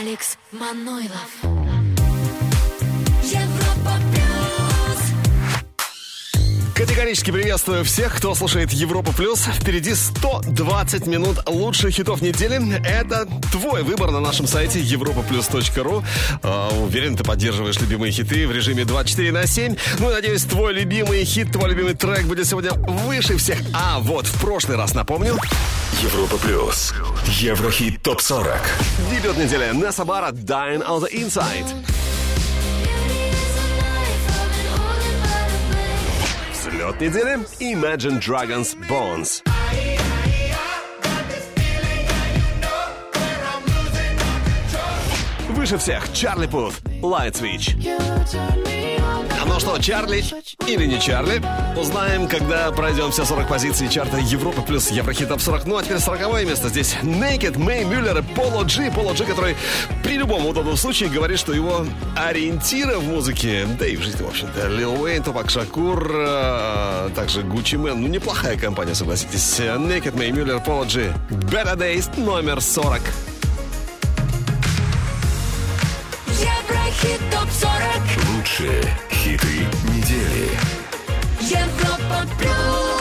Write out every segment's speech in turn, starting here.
Алекс Манойлов. Европа Категорически приветствую всех, кто слушает Европа Плюс. Впереди 120 минут лучших хитов недели. Это твой выбор на нашем сайте europaplus.ru. А, уверен, ты поддерживаешь любимые хиты в режиме 24 на 7. Ну и надеюсь, твой любимый хит, твой любимый трек будет сегодня выше всех. А вот, в прошлый раз напомню. Европа плюс. Еврохит топ 40. Дебют недели. Несса Бара Dying on the Inside. Взлет недели. Imagine Dragons Bones. Выше всех Чарли Пут, Light Switch. А ну что, Чарли или не Чарли? Узнаем, когда пройдем все 40 позиций чарта Европы плюс Еврохит Топ 40. Ну а теперь 40 место. Здесь Naked, Мэй Мюллер Поло Джи. Поло Джи, который при любом удобном случае говорит, что его ориентиры в музыке, да и в жизни, в общем-то, Лил Уэйн, Тупак Шакур, э, также Гуччи Мэн. Ну, неплохая компания, согласитесь. Naked, Мэй Мюллер, Поло Джи. Better Days, номер 40. Еврохит ТОП-40 Лучшие хиты недели. Европа Плюс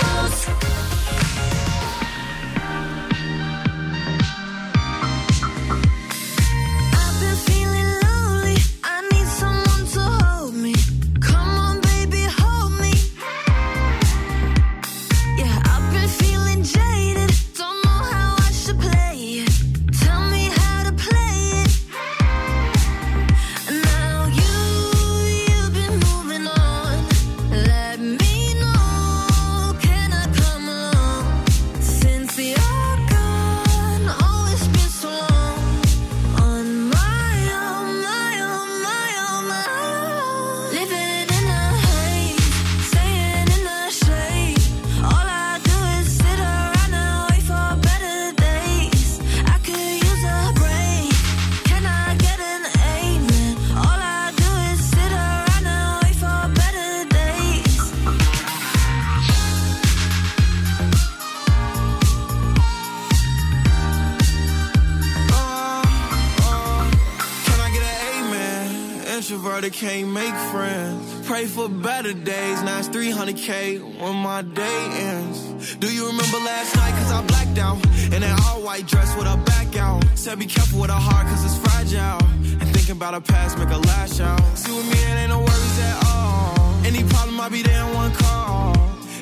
Introverted can't make friends. Pray for better days. Now it's 300k when my day ends. Do you remember last night? Cause I blacked out. In an all white dress with a back out. Said be careful with her heart cause it's fragile. And thinking about her past make her lash out. See with me, it ain't no worries at all. Any problem, I'll be there in one call.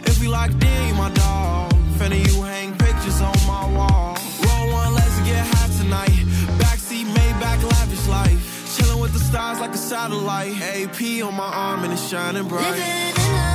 If we locked in, you my dog. Finna you hang pictures on my wall. Roll one, let's get high tonight. Backseat, Maybach, lavish life. Chilling with the stars like a satellite. AP on my arm and it's shining bright.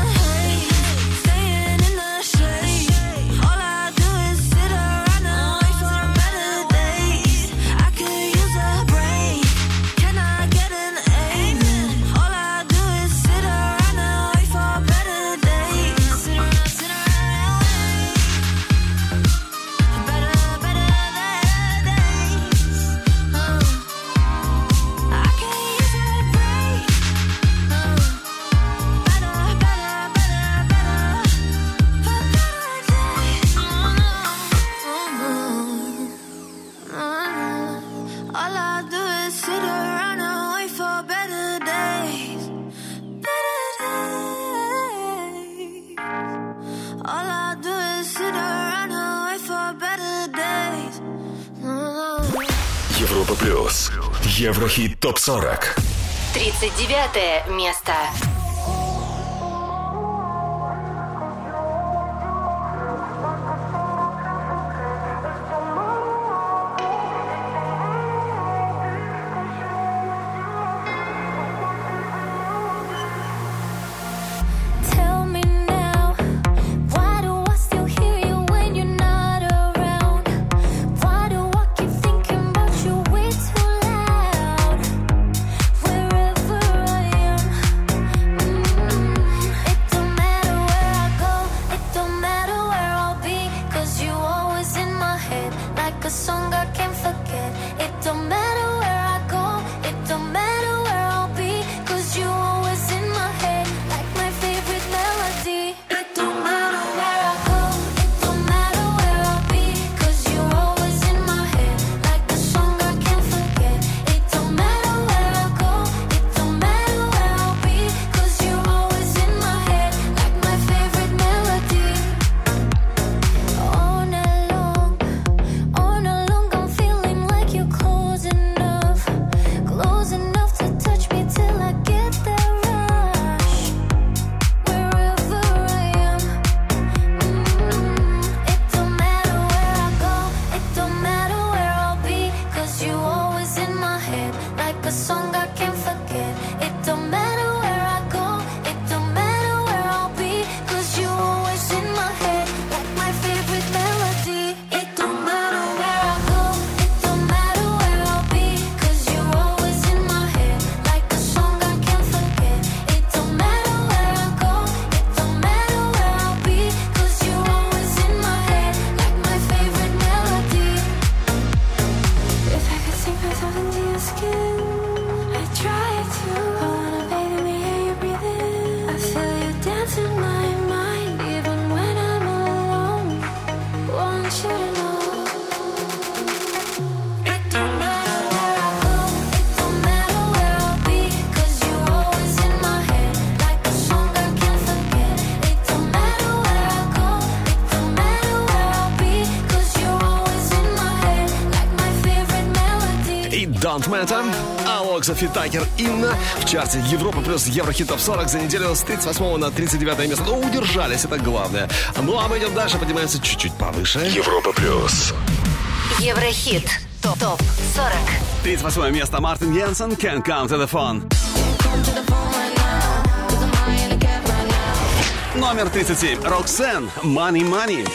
ТОП-40. 39 место. Matter. Алокса Фитакер Инна в чарте Европа плюс Еврохит Топ 40 за неделю с 38 на 39 место. Но удержались, это главное. Ну а мы идем дальше, поднимаемся чуть-чуть повыше. Европа плюс. Еврохит. Топ 40. 38 место Мартин Йенсен, Can't Count to the Phone. Номер 37. Роксен, Money Money.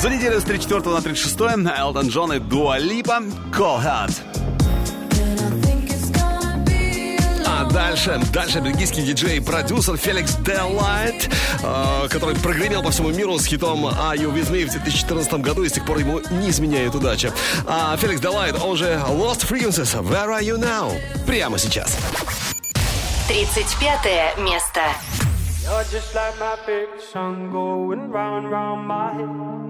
За неделю с 34 на 36 Элтон Джон и Дуа Липа Call Heart. А дальше, дальше бельгийский диджей и продюсер Феликс Делайт, э, который прогремел по всему миру с хитом Are You With Me в 2014 году, и с тех пор ему не изменяет удача. А Феликс Делайт, он же Lost Frequencies, Where Are You Now? Прямо сейчас. 35 место. You're just like my favorite song going round round my head.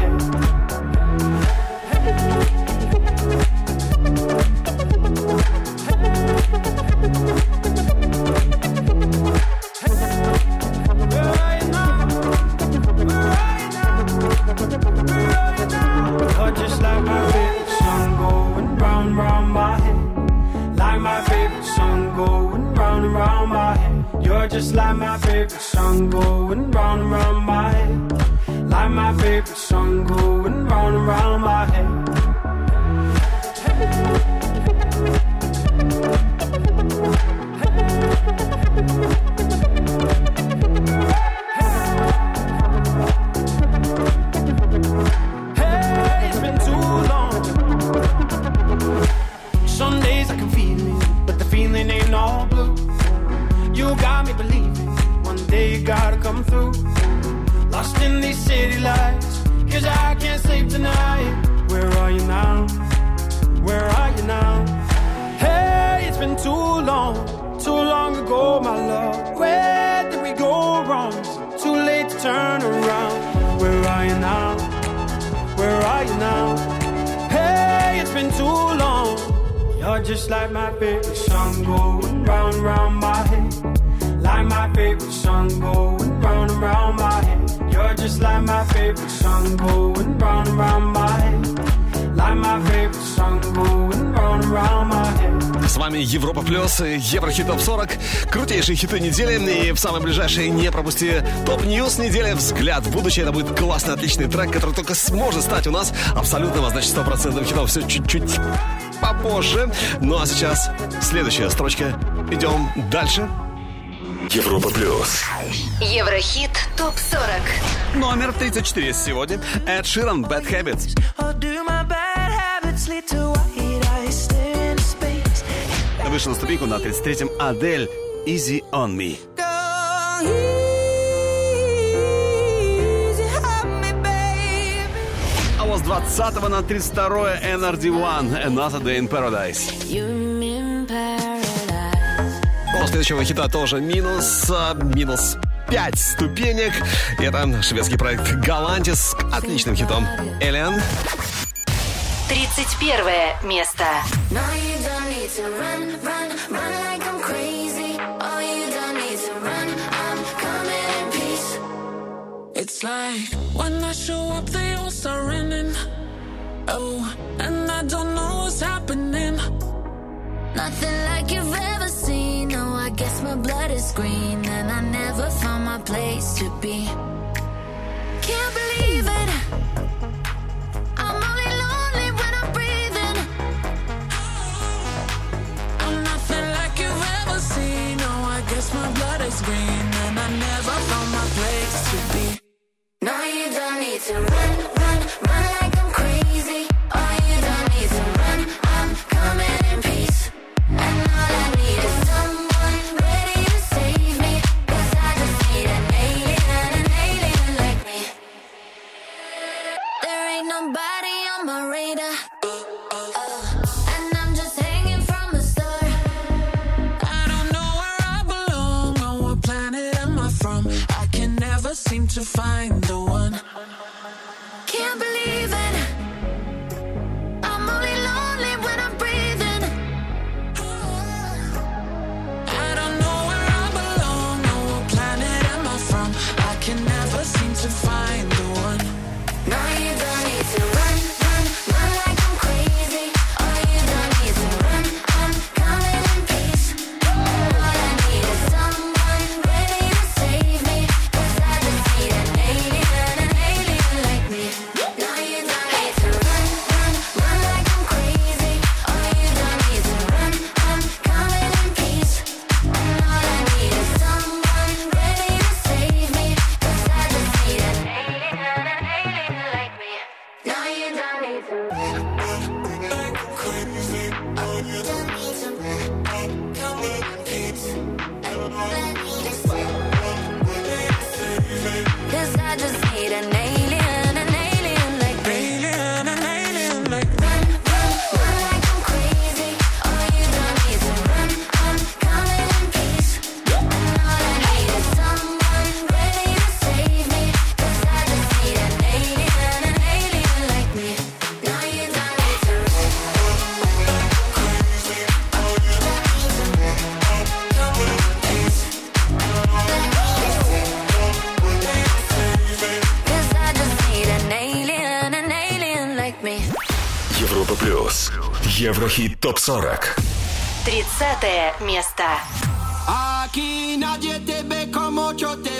ближайшие хиты недели. И в самое ближайшее не пропусти top news недели «Взгляд в будущее». Это будет классный, отличный трек, который только сможет стать у нас абсолютным, а значит, стопроцентным хитом. Все чуть-чуть попозже. Ну а сейчас следующая строчка. Идем дальше. Европа плюс. Еврохит топ-40. Номер 34 сегодня. Эд Ширан, Bad Habits. Вышел на ступеньку на 33-м Адель Easy on me. А вот с 20 на 32 NRD One Another Day in Paradise. После следующего хита тоже минус, а, минус 5 ступенек. Это шведский проект «Галантис» с отличным хитом «Элен». 31 место. No, like when I show up, they all start running. Oh, and I don't know what's happening. Nothing like you've ever seen. Oh, I guess my blood is green, and I never found my place to be. Can't believe it. I'm only lonely when I'm breathing. I'm nothing like you've ever seen. Oh, I guess my blood is green. ТОП-40. 30 место. Aquí nadie te ve como yo te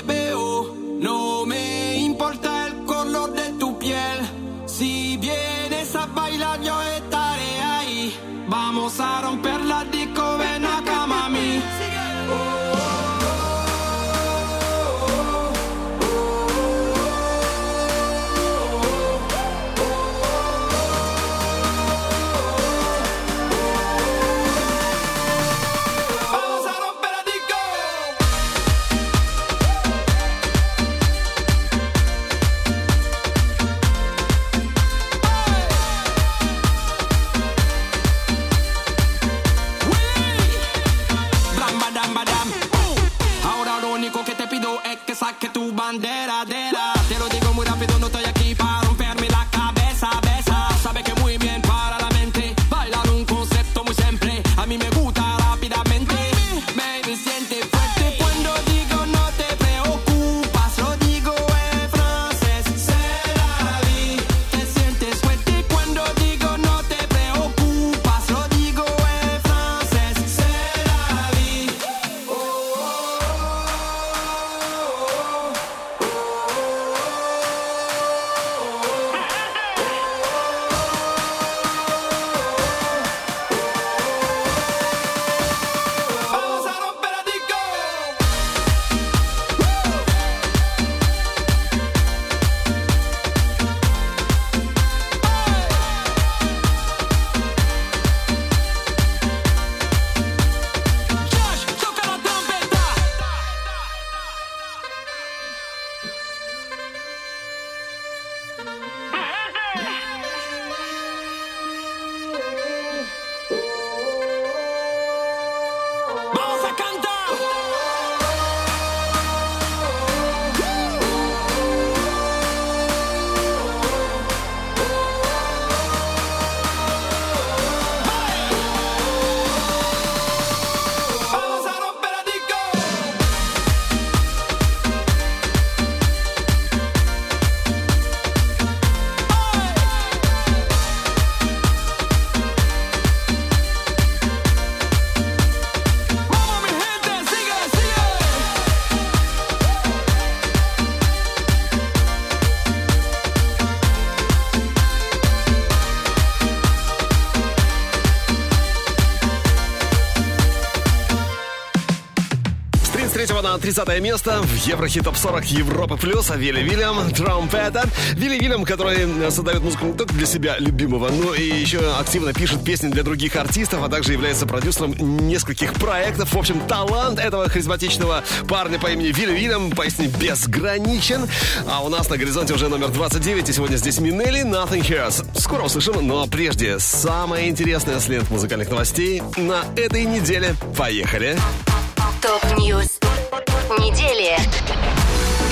30 место в Еврохит Топ 40 Европы Плюс. А Вилли Вильям, Trompeta. Вилли Вильям, который создает музыку не только для себя любимого, но и еще активно пишет песни для других артистов, а также является продюсером нескольких проектов. В общем, талант этого харизматичного парня по имени Вилли Вильям поистине безграничен. А у нас на горизонте уже номер 29, и сегодня здесь Минелли, Nothing Hurts. Скоро услышим, но прежде самое интересное с лент музыкальных новостей на этой неделе. Поехали! Top news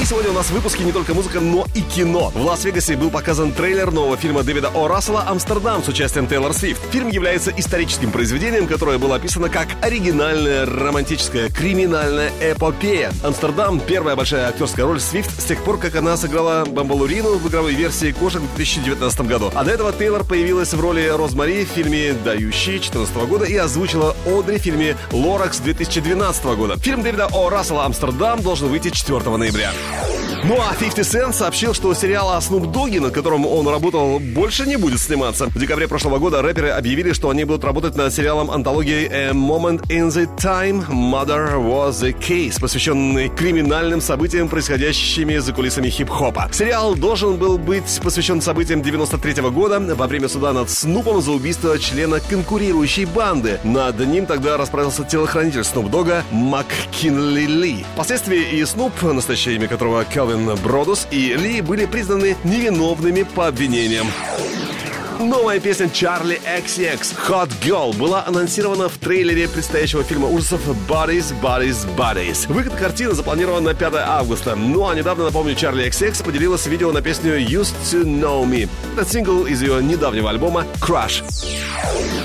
сегодня у нас в выпуске не только музыка, но и кино. В Лас-Вегасе был показан трейлер нового фильма Дэвида О. Рассела «Амстердам» с участием Тейлор Свифт. Фильм является историческим произведением, которое было описано как оригинальная романтическая криминальная эпопея. «Амстердам» — первая большая актерская роль Свифт с тех пор, как она сыграла Бамбалурину в игровой версии «Кошек» в 2019 году. А до этого Тейлор появилась в роли Розмари в фильме «Дающий» 2014 года и озвучила Одри в фильме «Лоракс» 2012 года. Фильм Дэвида О. Рассела «Амстердам» должен выйти 4 ноября. Ну а 50 Cent сообщил, что сериал о Snoop Doggy, над которым он работал, больше не будет сниматься. В декабре прошлого года рэперы объявили, что они будут работать над сериалом антологией A Moment in the Time Mother Was the Case, посвященный криминальным событиям, происходящими за кулисами хип-хопа. Сериал должен был быть посвящен событиям 93 -го года во время суда над Снупом за убийство члена конкурирующей банды. Над ним тогда расправился телохранитель Снуп Дога МакКинли Ли. Впоследствии и Снуп, настоящее имя которого Келвин Бродус, и Ли были признаны невиновными по обвинениям. Новая песня Charlie XX Hot Girl была анонсирована в трейлере предстоящего фильма ужасов Bodies, Bodies, Bodies. Выход картины запланирован на 5 августа. Ну а недавно, напомню, Charlie XX поделилась видео на песню Used to Know Me. Это сингл из ее недавнего альбома Crush.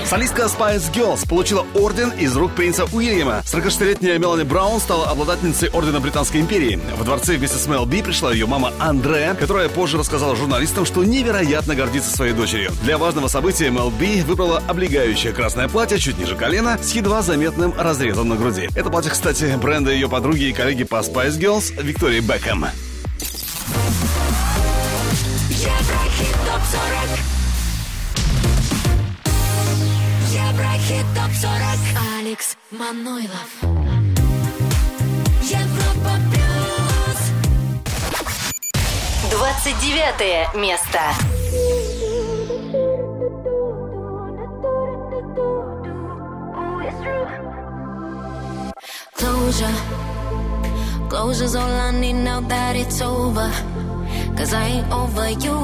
Солистка Spice Girls получила орден из рук принца Уильяма. 46-летняя Мелани Браун стала обладательницей ордена Британской империи. В дворце вместе с Мел Би пришла ее мама Андреа, которая позже рассказала журналистам, что невероятно гордится своей дочерью. Для важного события Би выбрала облегающее красное платье чуть ниже колена с едва заметным разрезом на груди. Это платье, кстати, бренда ее подруги и коллеги по Spice Girls Виктории Бекхэм. Еврохит ТОП-40 Еврохит ТОП-40 Алекс Манойлов Европа Плюс 29 место. Closure. Closure's all I need now that it's over. Cause I ain't over you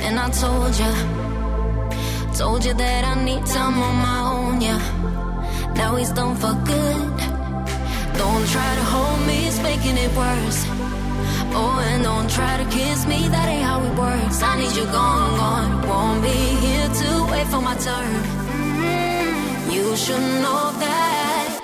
And I told you, Told you that I need time on my own, yeah. Now he's done for good. Don't try to hold me, it's making it worse. Oh, and don't try to kiss me, that ain't how it works. I need you gone, gone. Won't be here to wait for my turn. Mm-hmm. You should know that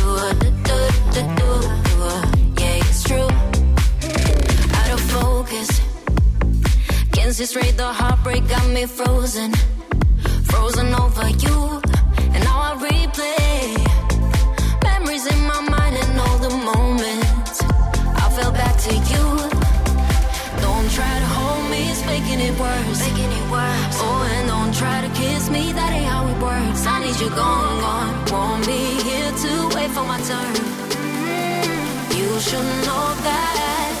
Focus. Can't see straight, the heartbreak got me frozen. Frozen over you, and now I replay memories in my mind and all the moments I fell back to you. Don't try to hold me, it's making it worse. Making it worse. Oh, and don't try to kiss me, that ain't how it works. I need you gone, gone. Won't be here to wait for my turn. You should know that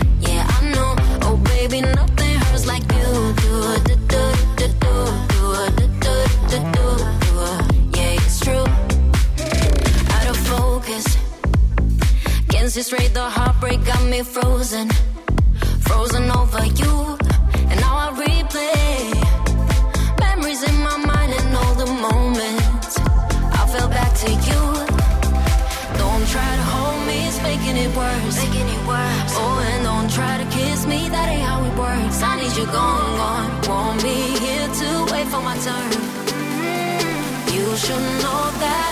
Can't see the heartbreak got me frozen. Frozen over you, and now I replay memories in my mind and all the moments I fell back to you. Don't try to hold me, it's making it worse. Making it worse. Oh, and don't try to kiss me, that ain't how it works. I need you gone, gone. Won't be here to wait for my turn. You should know that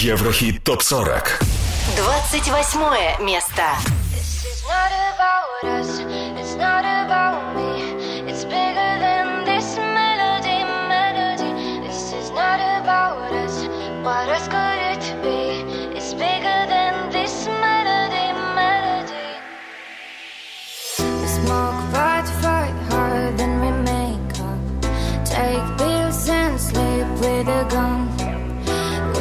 Еврохит топ 40. 28 место.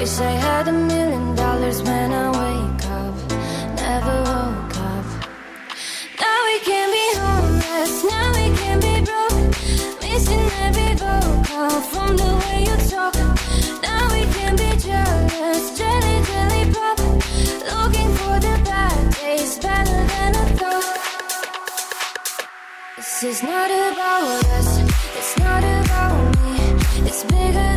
Wish I had a million dollars when I wake up. Never woke up. Now we can be homeless, now we can be broke. Missing every vocal from the way you talk. Now we can be jealous, jelly, jelly pop. Looking for the bad days, better than I thought. This is not about us, it's not about me. It's bigger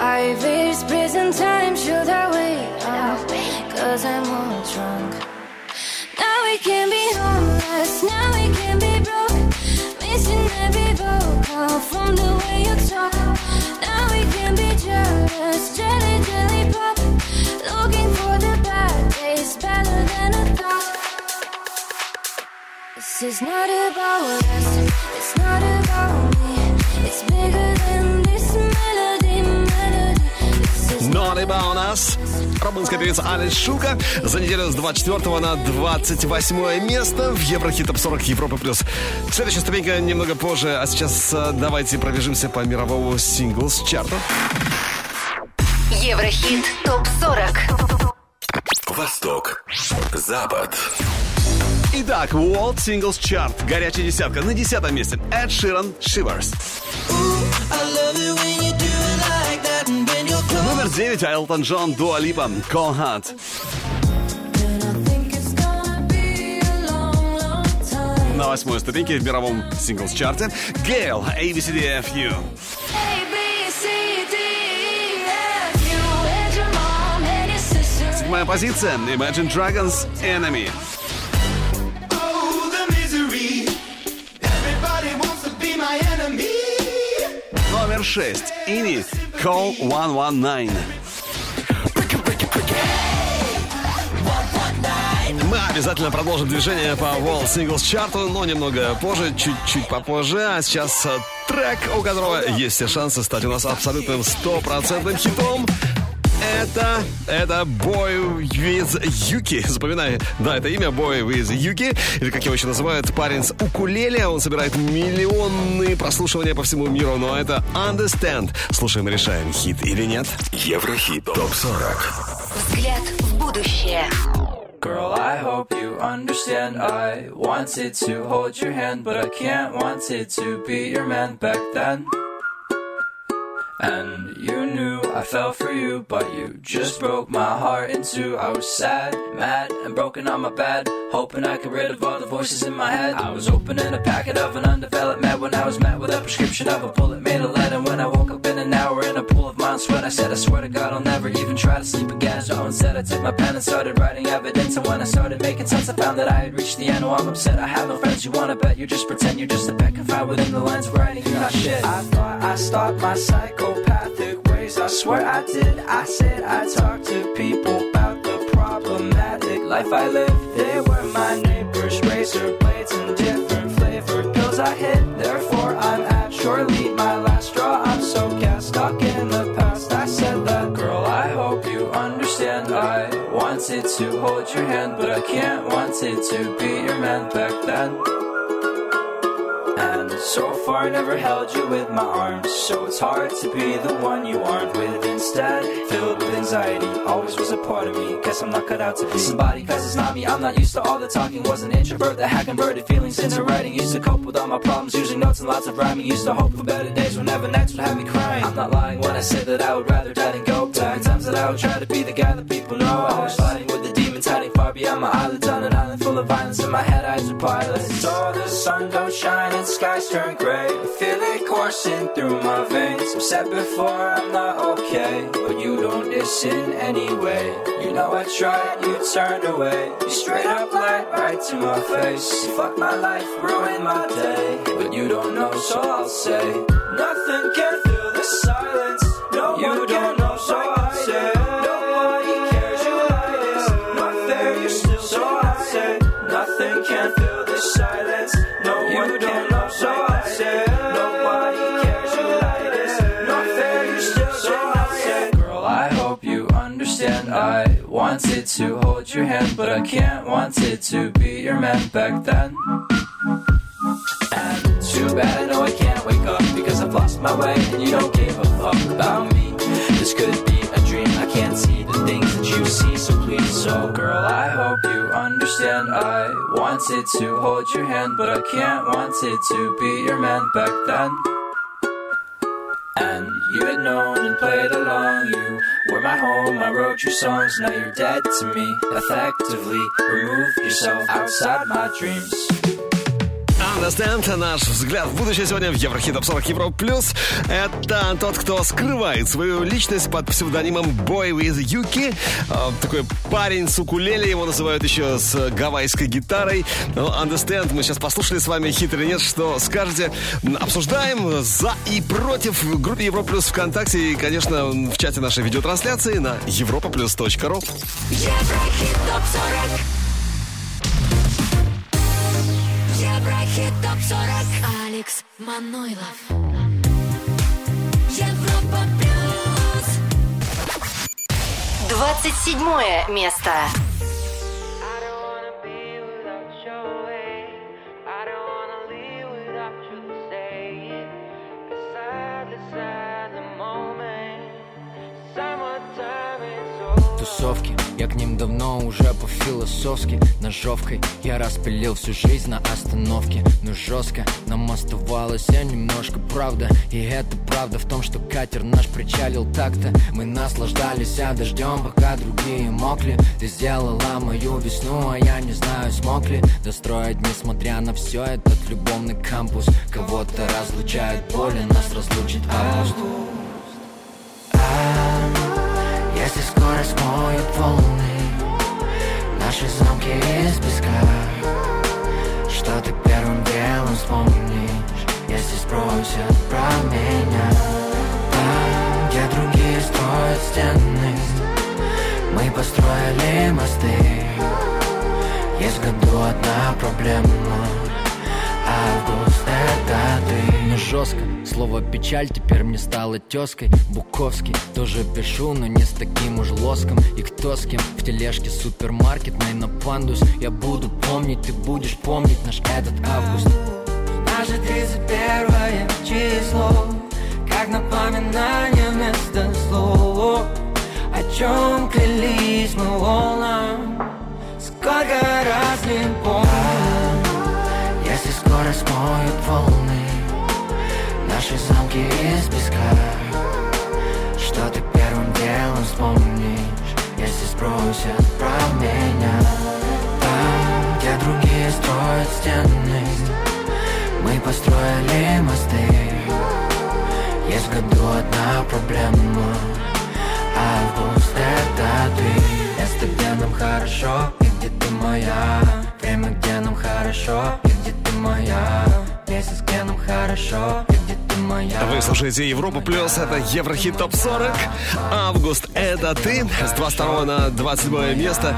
Five years prison time, should I wait up? Cause I'm all drunk. Now we can be homeless, now we can be broke. Missing every vocal from the way you talk. Now we can be jealous, jelly, jelly pop. Looking for the bad days, better than I thought. This is not about us, it's not about Not About Us. Румынская певица Алис Шука за неделю с 24 на 28 место в Еврохит Топ 40 Европы плюс. Следующая ступенька немного позже, а сейчас э, давайте пробежимся по мировому синглс чарту. Еврохит ТОП-40. Восток. Запад. Итак, World Singles Chart. Горячая десятка. На десятом месте. Эд Ширан Shivers. Номер девять. Элтон Джон Дуа Липа. Cold. На восьмой ступеньке в мировом синглс чарте. Гейл. ABCDFU. Седьмая позиция. Imagine Dragons Enemy. Номер шесть. Ини. Call 119. Мы обязательно продолжим движение по World Singles Chart, но немного позже, чуть-чуть попозже. А сейчас э, трек, у которого есть все шансы стать у нас абсолютным стопроцентным хитом. Это, это Boy with Yuki. Запоминай, да, это имя Boy with Yuki, или как его еще называют, парень с укулеле. Он собирает миллионные прослушивания по всему миру, но это Understand. Слушаем решаем, хит или нет. Еврохит ТОП-40. Взгляд в будущее. Girl, I hope you understand. I wanted to hold your hand, but I can't. Wanted to be your man back then. And you knew I fell for you, but you just broke my heart in two. I was sad, mad, and broken on my bed. Hoping I could rid of all the voices in my head. I was opening a packet of an undeveloped med when I was met with a prescription of a bullet made of lead. And when I woke up an hour in a pool of my sweat, I said, I swear to God, I'll never even try to sleep again. So instead, I took my pen and started writing evidence. And when I started making sense, I found that I had reached the end. Oh, I'm upset. I have no friends. You wanna bet? You just pretend you're just a peck confined within the lines writing. Not shit. I thought I stopped my psychopathic ways. I swear I did. I said I talked to people about the problematic life I live. They were my neighbors, razor blades and different flavored pills I hit. Therefore, I'm at surely my last straw. Wanted to hold your hand, but I can't. Wanted to be your man back then. And so far, I never held you with my arms. So it's hard to be the one you aren't with. Instead, filled with anxiety, always was a part of me. Guess I'm not cut out to be somebody, cause it's not me. I'm not used to all the talking. Was an introvert that had converted feelings into writing. Used to cope with all my problems using notes and lots of rhyming. Used to hope for better days whenever next would have me crying. I'm not lying when I say that I would rather die than go back. Times that I would try to be the guy that people know. I was fighting with the hiding far beyond my eyelids on an island full of violence. In my head, eyes are pilots. The sun don't shine and skies turn gray. I feel it coursing through my veins. I've said before I'm not okay, but you don't listen anyway. You know I tried, you turned away. You straight up lied right to my face. You fucked my life, ruined my day, but you don't know, so I'll say nothing can fill the silence. No you one don't wanted to hold your hand, but I can't. Wanted to be your man back then. And too bad I know I can't wake up because I've lost my way and you don't give a fuck about me. This could be a dream. I can't see the things that you see, so please, so girl, I hope you understand. I wanted to hold your hand, but I can't. Wanted to be your man back then. And you had known and played along. You were my home. I wrote your songs. Now you're dead to me. Effectively remove yourself outside my dreams. Understand, наш взгляд в будущее сегодня в Еврохит Топ 40 Европ Плюс. Это тот, кто скрывает свою личность под псевдонимом Boy with Yuki. А, Такой парень с укулеле, его называют еще с гавайской гитарой. Ну, Understand, мы сейчас послушали с вами хит или нет, что скажете. Обсуждаем за и против в группе Европа Плюс ВКонтакте и, конечно, в чате нашей видеотрансляции на europaplus.ru. Еврохит ТОП-40 Еврохит ТОП-40 Алекс Манойлов. Европа Плюс. 27 место. Тусовки, я к ним давно уже по-философски. Ножовкой я распилил всю жизнь на остановке. Но жестко нам оставалось я немножко правда. И это правда в том, что катер наш причалил так-то. Мы наслаждались а дождем, пока другие мокли. Ты сделала мою весну, а я не знаю, смог ли Достроить, несмотря на все, этот любовный кампус Кого-то разлучает боли, нас разлучит. Август Скоро смоют волны. Наши замки из песка. Что ты первым делом вспомнишь Если спросят про меня? Там, где другие строят стены Мы построили мосты. Есть в году одна проблема. Август это ты но жестко. Слово печаль теперь мне стало тезкой Буковский тоже пишу, но не с таким уж лоском. И кто с кем в тележке супермаркет на пандус Я буду помнить, ты будешь помнить наш этот август. Наше 31 число Как напоминание вместо слов. О чем клялись мы волнам Сколько раз не помню Если скоро смоют волны Наши замки из песка. Что ты первым делом вспомнишь Если спросят про меня? Там, где другие строят стены? Мы построили мосты. Есть в году одна проблема. Август это ты. Место, где нам хорошо И где ты моя. Время, где нам хорошо И где ты моя Месяц, где нам хорошо Вы слушаете Европа Плюс, это Еврохит Топ 40. Август, это ты. С 22 на 27 место.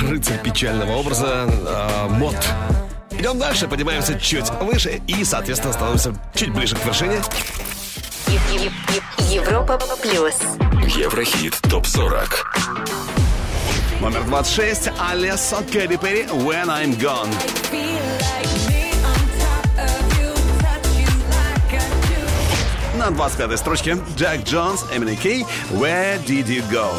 Рыцарь печального образа. э, мод. Идем дальше, поднимаемся чуть выше и, соответственно, становимся чуть ближе к вершине. Европа плюс. Еврохит ТОП-40. Номер 26. Алессо Кэрри Перри «When I'm Gone». На 25 строчке Джек Джонс, Эмили Кей «Where Did You Go?».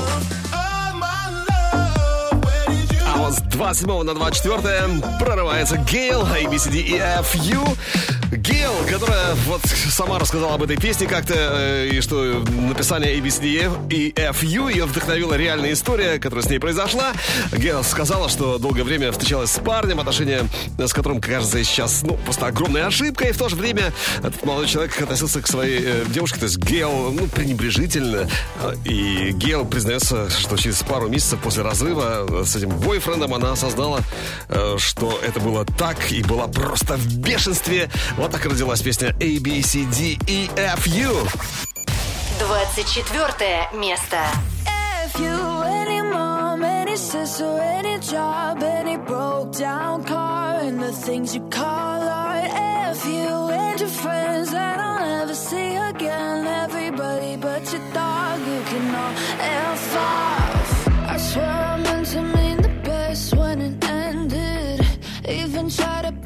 А вот с 27 на 24 прорывается Гейл, ABCD и FU. Гейл, которая вот сама рассказала об этой песне как-то, э, и что написание ABCD и FU ее вдохновила реальная история, которая с ней произошла. Гейл сказала, что долгое время встречалась с парнем, отношения с которым, кажется, сейчас, ну, просто огромная ошибка, и в то же время этот молодой человек относился к своей э, девушке, то есть Гейл, ну, пренебрежительно. Э, И Гейл признается, что через пару месяцев после разрыва с этим бойфрендом она осознала, что это было так, и была просто в бешенстве. Вот так и родилась песня A, B, C, D, E, F, U. 24 место. If you any mom, any sister, any job, any broke down car, and the things you call art. If you and your friends that I'll never see again, everybody but your dog, you can all F off. I swear I meant to mean the best when it ended. Even tried to bite my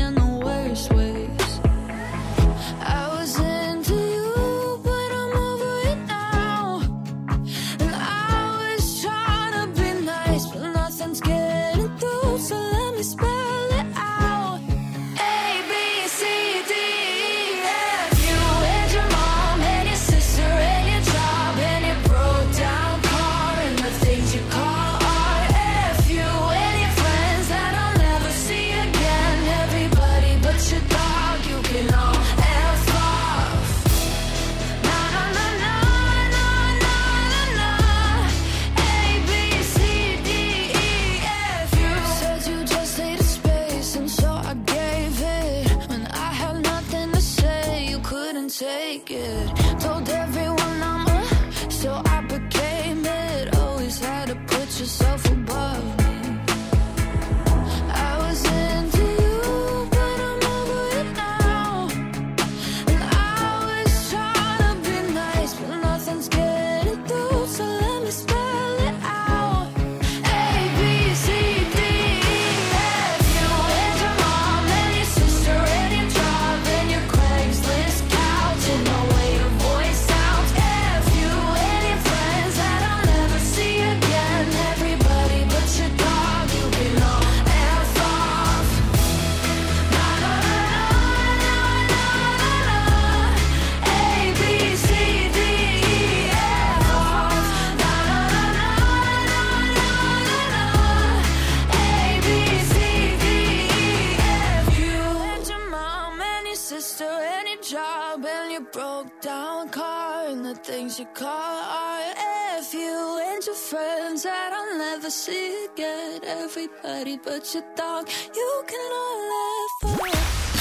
things you call art. F you and your friends that I'll never see again. Everybody but your dog, you can all laugh.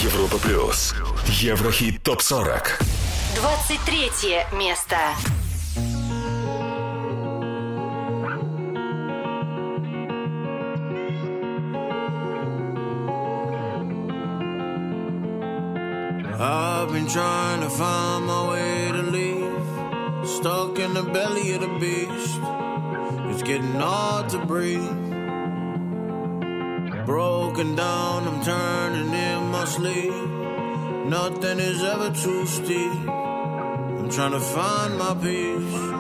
Европа плюс. Еврохит топ 40. 23 место. I've been trying to find my way. Stuck in the belly of the beast. It's getting hard to breathe. Broken down, I'm turning in my sleep. Nothing is ever too steep. I'm trying to find my peace.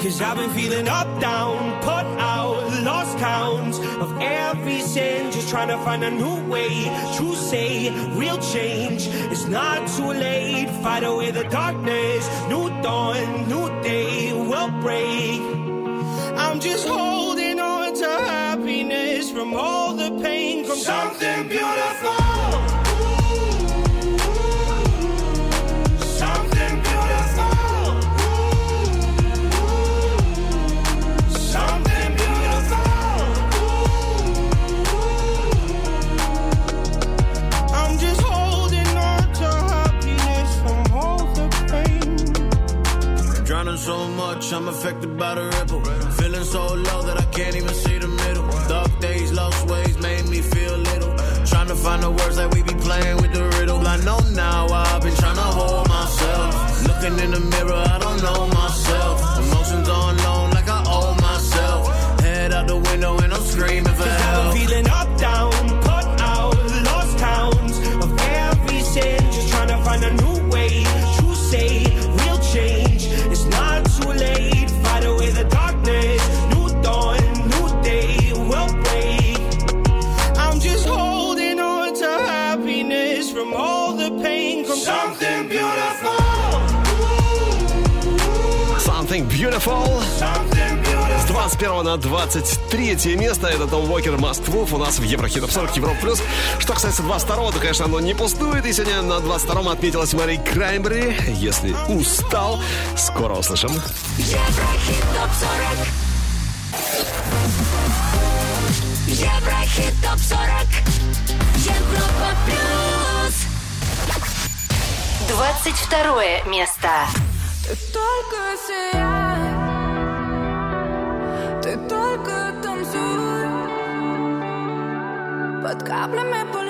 Cause I've been feeling up, down, put out, lost count of every sin. Just trying to find a new way to say real change. It's not too late, fight away the darkness. New dawn, new day will break. I'm just holding on to happiness from all the pain from something beautiful. I'm affected by the ripple. Feeling so low that I can't even see the middle. Dark days, lost ways made me feel little. Trying to find the words that we be playing with the riddle. I know now I've been trying to hold myself. Looking in the mirror, I don't know myself. Emotions on loan like I owe myself. Head out the window and I'm screaming for Beautiful. С 21 на 23 место это Том Уокер Маст у нас в Еврохит Топ 40 Европа Плюс. Что касается 22 то, конечно, оно не пустует. И сегодня на 22-м отметилась Мари Краймбери. Если устал, скоро услышим. Еврохит топ 40. Еврохит топ 40. Европа плюс. 22 место. Ты только сияй, ты только танцуй. Под каплями по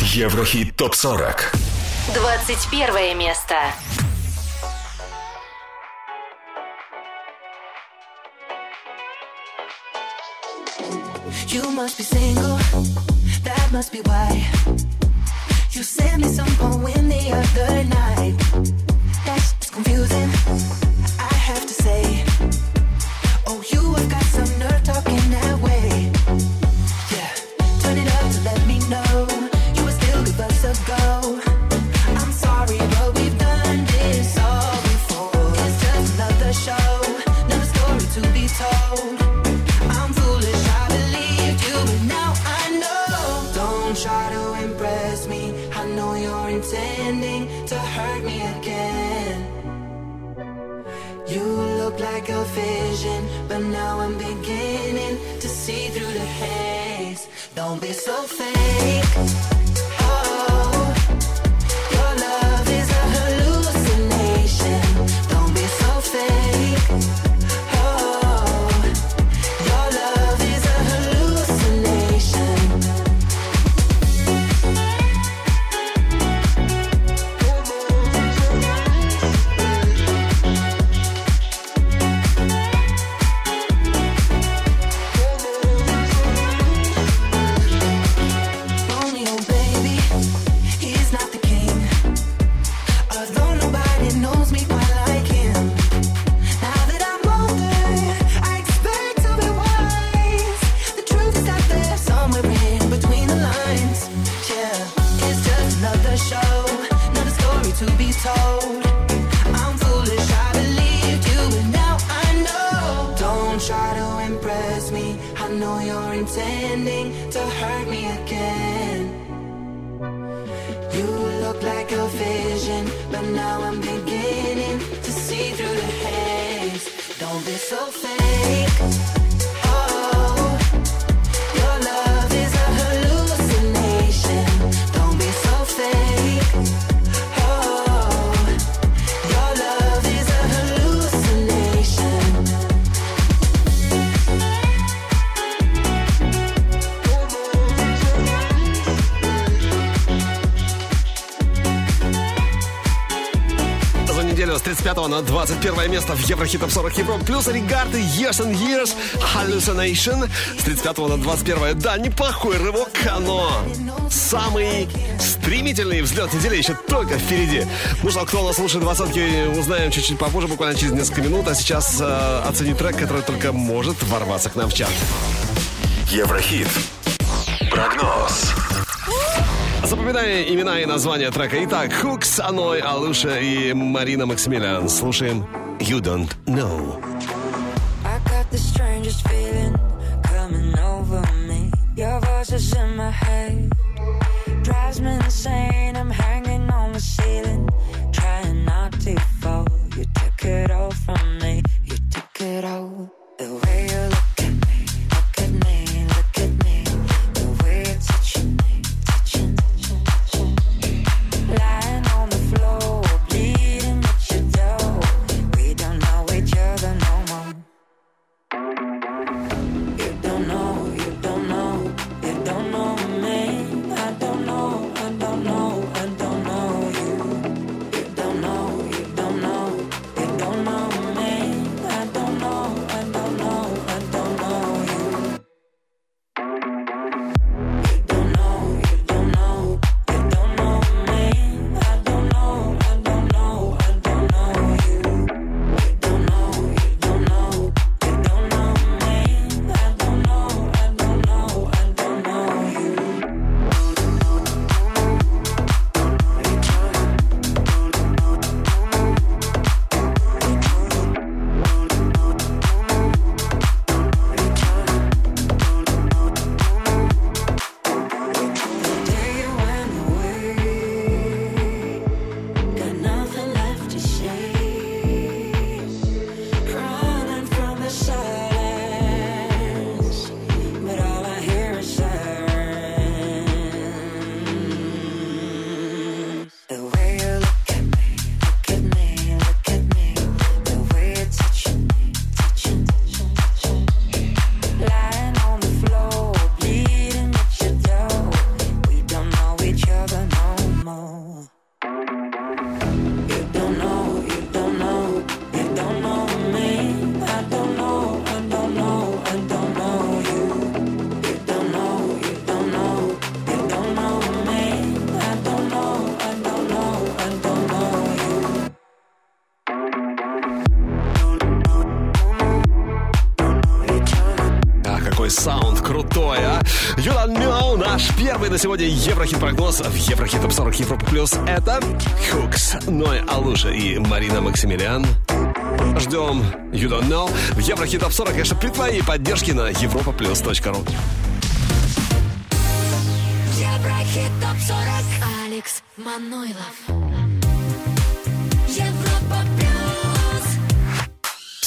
Еврохит ТОП-40. 21 место. You must be single, that must be why. You sent me some poem the other night. That's confusing, I have to say. Oh, you неделю с 35 на 21 место в Еврохит Топ 40 Европа. Плюс Регарды Years and Years Hallucination. С 35 на 21 Да, неплохой рывок, но самый стремительный взлет недели еще только впереди. Ну что, кто нас слушает двадцатки, узнаем чуть-чуть попозже, буквально через несколько минут. А сейчас э, оцени трек, который только может ворваться к нам в чат. Еврохит. Прогноз. Запоминай имена и названия трека. Итак, Хукс, Аной, Алуша и Марина Максимилиан. Слушаем You Don't Know. It all from me, you took it all. на сегодня Еврохит прогноз в Еврохит Топ 40 Европа Плюс. Это Хукс, Ной Алуша и Марина Максимилиан. Ждем You Don't Know в Еврохит Топ 40, конечно, при твоей поддержке на Европа плюс точка ру.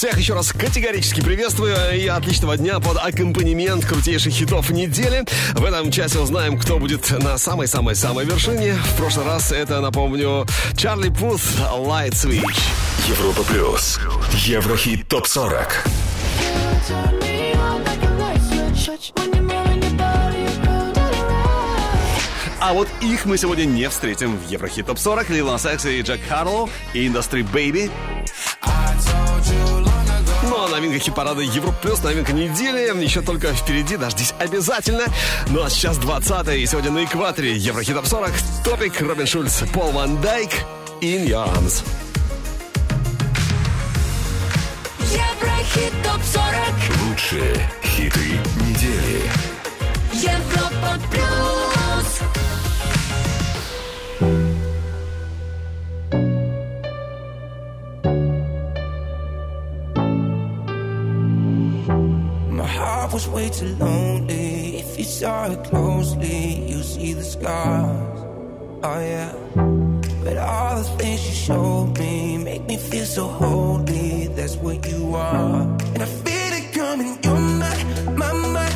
Всех еще раз категорически приветствую и отличного дня под аккомпанемент крутейших хитов недели. В этом часе узнаем, кто будет на самой-самой-самой вершине. В прошлый раз это, напомню, Чарли Пус, Light Switch. Европа Плюс. Еврохит ТОП-40. А вот их мы сегодня не встретим в Еврохит ТОП-40. Лила Секс и Джек Харлоу и Industry Baby новинка хит-парада Европа Плюс, новинка недели. Еще только впереди, дождись обязательно. Ну а сейчас 20 и сегодня на экваторе Еврохит Топ 40, Топик, Робин Шульц, Пол Ван Дайк, In Your Arms. Еврохит Топ 40 Лучшие хиты недели Европа Плюс was way too lonely. If you saw it closely, you see the scars. Oh yeah. But all the things you showed me make me feel so holy. That's what you are, and I feel it coming. You're my, my, my.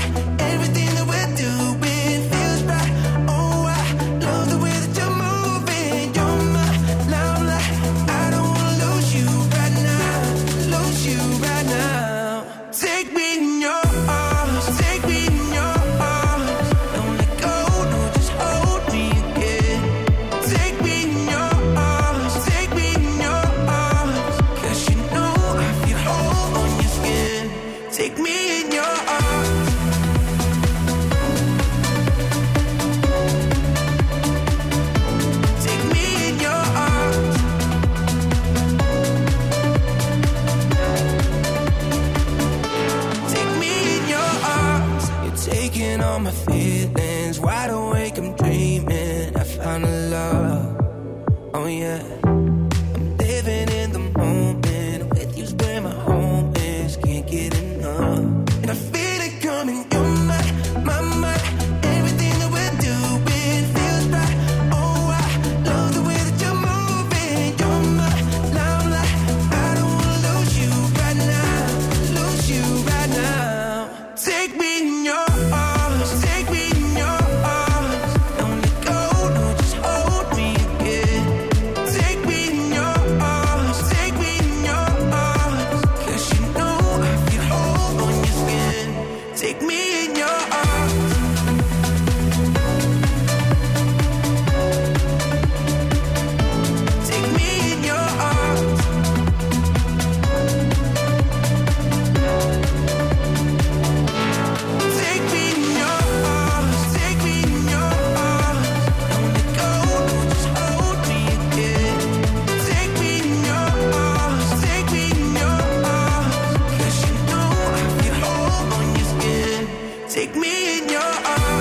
Take me in your arms.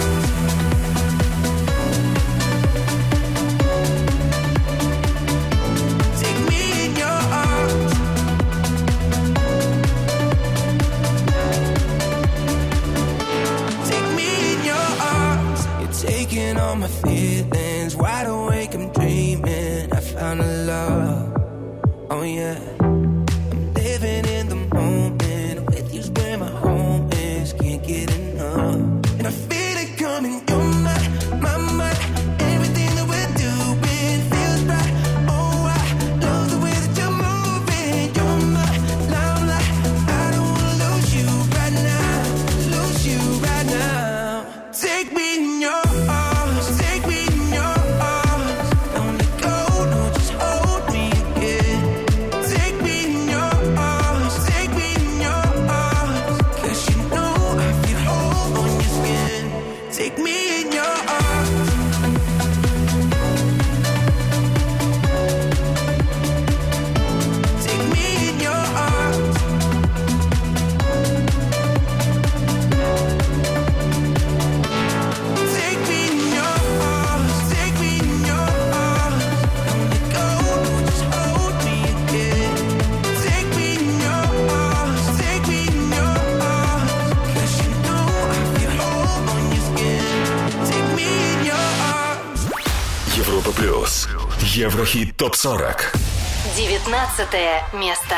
ТОП-40. 19 место.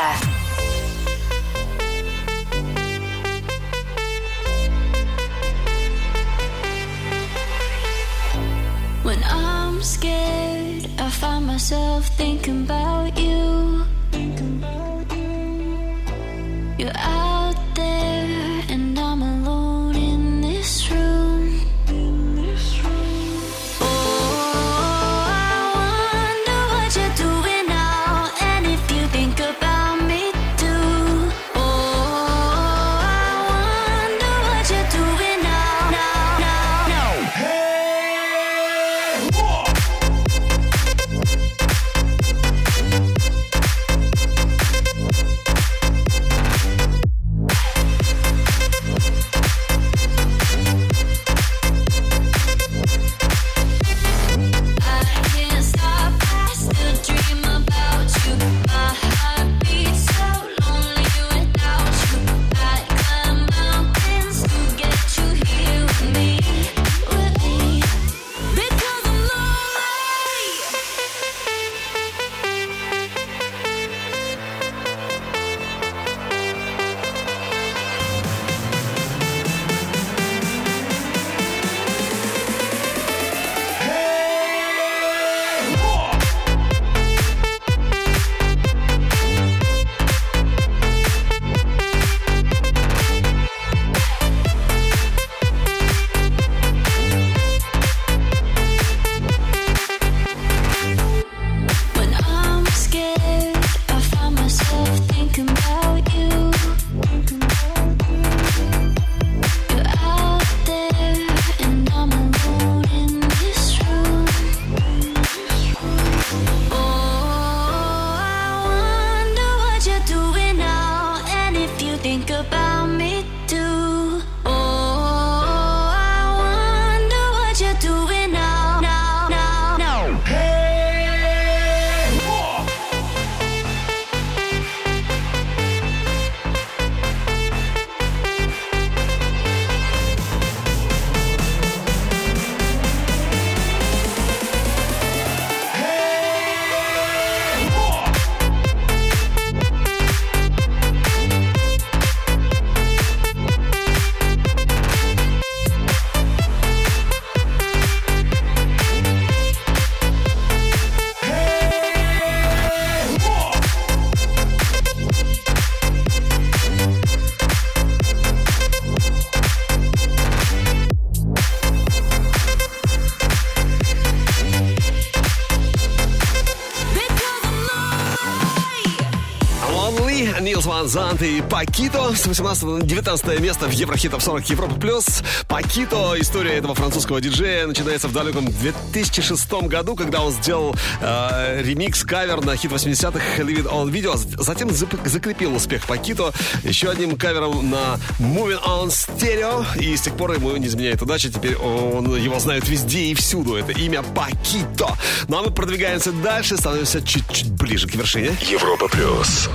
И Пакито с 18 на 19 место в Еврохит Топ 40 Европа Плюс. Пакито, история этого французского диджея начинается в далеком 2006 году, когда он сделал э, ремикс, кавер на хит 80-х Leave It On Video, затем зап- закрепил успех Пакито еще одним кавером на Moving On Stereo, и с тех пор ему не изменяет удача, теперь он его знают везде и всюду, это имя Пакито. Ну а мы продвигаемся дальше, становимся чуть-чуть ближе к вершине. Европа Плюс.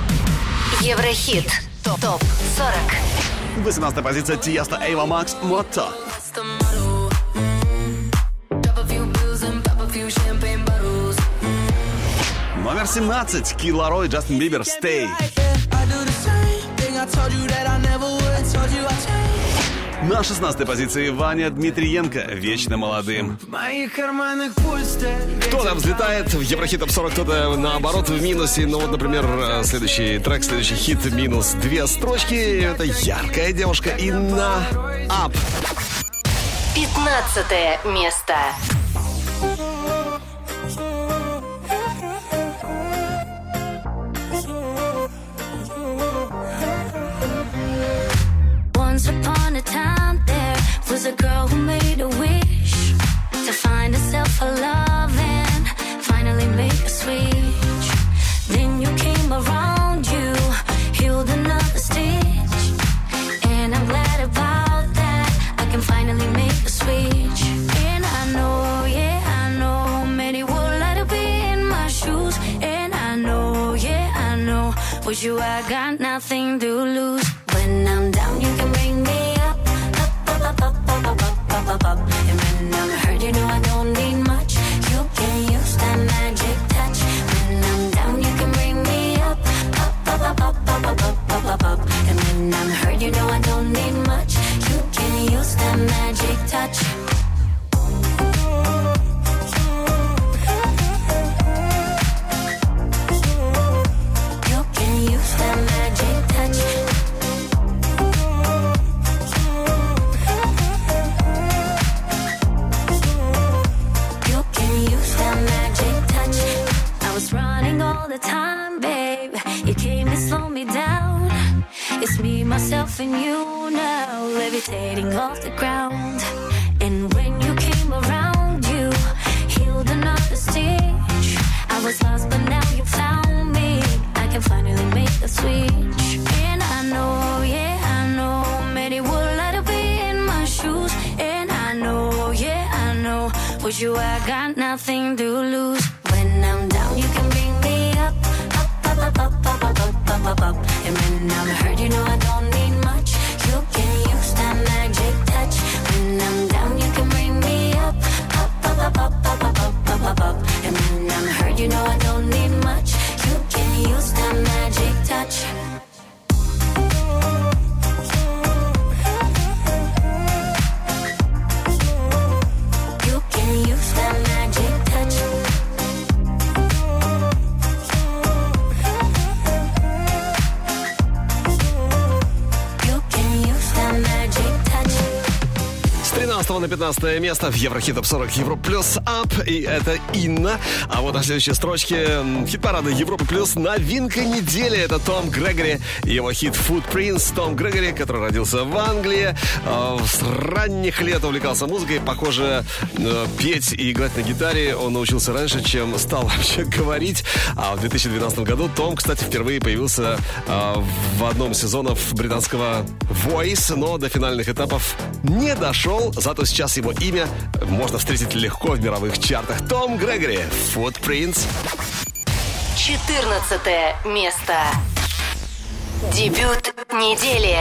Еврохит. Топ 40. 18 позиция Тиеста Эйва Макс Мотто. Номер 17 Кид Ларой Джастин Бибер Stay. На 16 позиции Ваня Дмитриенко Вечно молодым. В моих карманах пусто. Кто-то взлетает в Еврохит Топ 40, кто-то наоборот в минусе. Ну вот, например, следующий трек, следующий хит минус две строчки. Это яркая девушка и на ап. 15 место. I got nothing to lose. 15 место в Еврохит Топ 40 Европа Плюс Ап. И это Инна. А вот на следующей строчке хит-парада Европа Плюс новинка недели. Это Том Грегори его хит Footprints. Том Грегори, который родился в Англии. э, С ранних лет увлекался музыкой. Похоже, э, петь и играть на гитаре он научился раньше, чем стал вообще говорить. А в 2012 году Том, кстати, впервые появился э, в одном из сезонов британского Voice, но до финальных этапов не дошел. Зато сейчас его имя можно встретить легко в мировых чартах. Том Грегори, Footprints. 14 место. Дебют недели.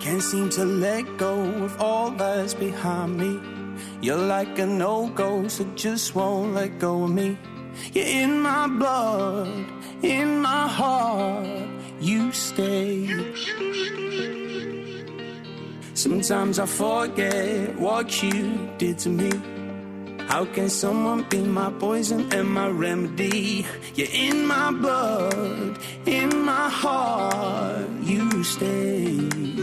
Can't seem to let go of all that's behind me. You're like a no-go, so just won't let go of me. You're in my blood, in my heart, you stay. Sometimes I forget what you did to me. How can someone be my poison and my remedy? You're in my blood, in my heart, you stay.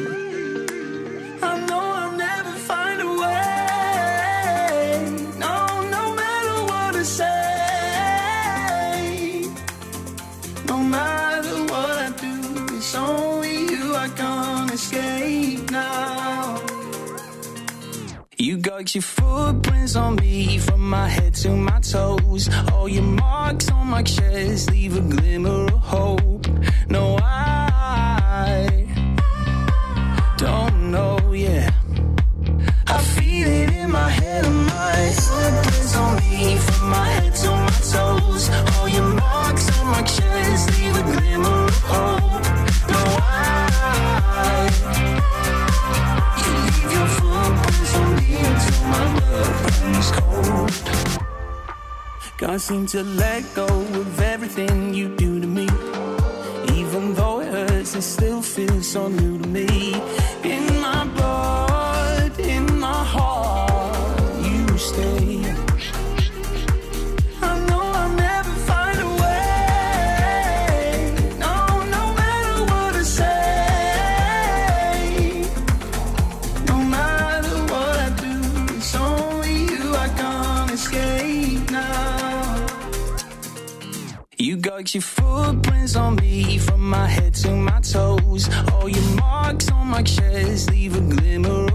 Got your footprints on me from my head to my toes. All your marks on my chest leave a glimmer of hope. No, I Can't seem to let go of everything you do to me. Even though it hurts, it still feels so new on me from my head to my toes. All your marks on my chest leave a glimmer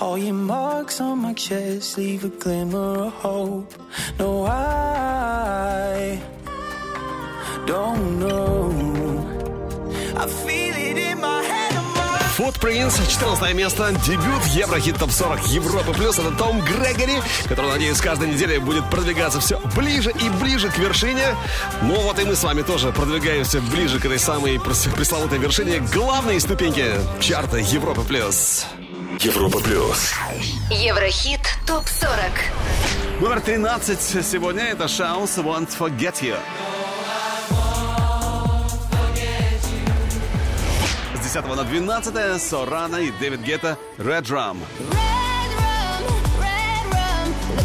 All your marks on my chest leave a glimmer of hope. No, I don't know. I feel it in my head Footprints, 14 место, дебют Еврохит Топ 40 Европы Плюс. Это Том Грегори, который, надеюсь, каждой неделе будет продвигаться все ближе и ближе к вершине. Ну вот и мы с вами тоже продвигаемся ближе к этой самой пресловутой вершине главной ступеньки чарта Европы Плюс. Европа плюс. Еврохит ТОП-40. Номер 13 сегодня это Шаус Won't Forget You. С 10 на 12 Сорана и Дэвид Гетта Red Drum.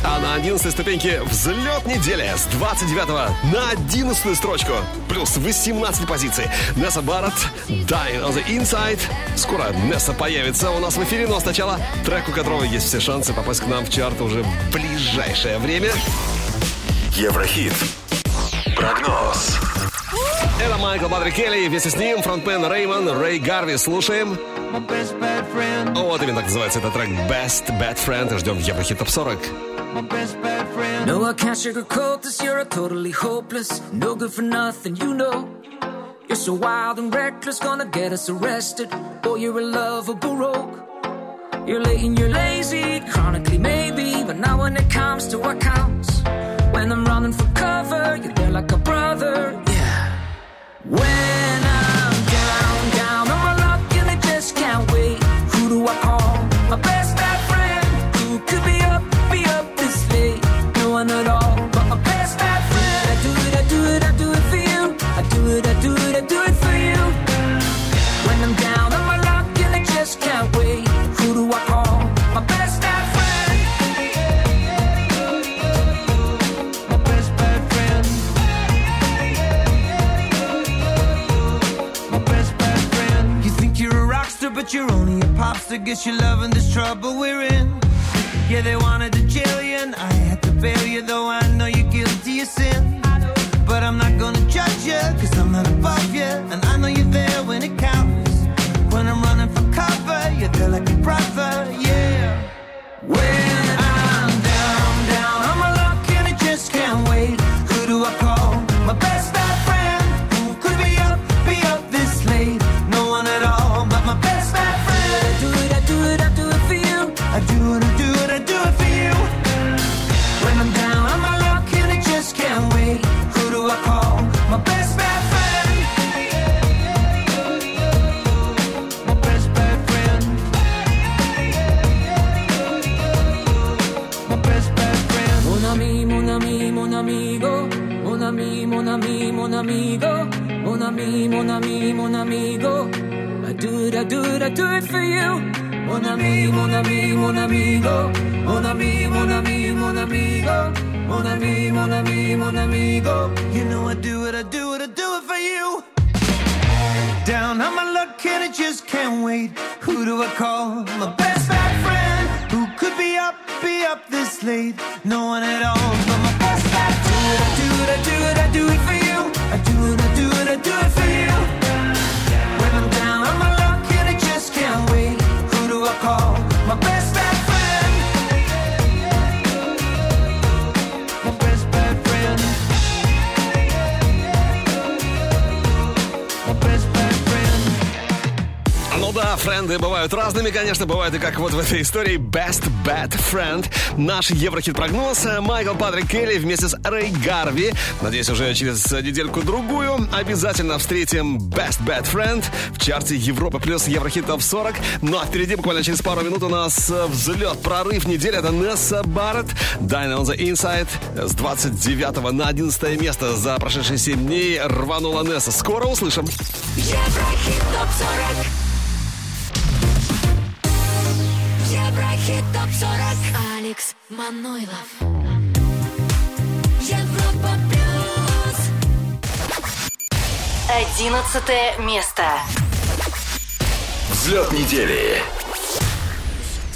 А на 11 ступеньке взлет недели с 29 на 11 строчку. Плюс 18 позиций. Несса Барретт, Dying on the Inside. Скоро Несса появится у нас в эфире, но сначала трек, у которого есть все шансы попасть к нам в чарт уже в ближайшее время. Еврохит. Прогноз. Это Майкл Патрик Келли, и вместе с ним фронтмен Реймон Рэй Гарви. Слушаем. Вот именно так называется этот трек Best Bad Friend. И ждем в Еврохит Топ 40. No, I can't sugarcoat this. You're a totally hopeless, no good for nothing. You know, you're so wild and reckless, gonna get us arrested. Boy, you're a lovable rogue. You're late and you're lazy, chronically maybe, but not when it comes to what counts. When I'm running for cover, you're there like a brother. Yeah. When but you're only a pop star. Guess you're loving this trouble we're in. Yeah, they wanted to jail you, and I had to bail you, though I know you're guilty of sin. But I'm not gonna judge you, cause I'm not above you, and I know you're there when it counts. When I'm running for cover, you're there like a brother, yeah. When mon ami, mon amigo. I do it, I do it, I do it for you. Mon ami, mon ami, mon amigo. Mon ami, mon ami, mon amigo. Mon ami, mon ami, mon amigo. You know I do it, I do it, I do it for you. Down on my luck and I just can't wait. Who do I call? My best bad friend. Who could be up, be up this late? No one at all, but my best bad friend. I do it, I do it, I do it for you. I do it, do it, I do it do it for you. Да, френды бывают разными, конечно, бывают и как вот в этой истории Best Bad Friend. Наш Еврохит-прогноз Майкл Патрик Келли вместе с Рэй Гарви. Надеюсь, уже через недельку-другую обязательно встретим Best Bad Friend в чарте Европа плюс Еврохит Топ 40. Ну а впереди буквально через пару минут у нас взлет, прорыв недели. Это Несса Барретт, Dine on the Inside. С 29 на 11 место за прошедшие 7 дней рванула Несса. Скоро услышим. Еврохит ТОП-40 Еврохит ТОП-40 Алекс Манойлов Европа Плюс Одиннадцатое место. Взлет недели.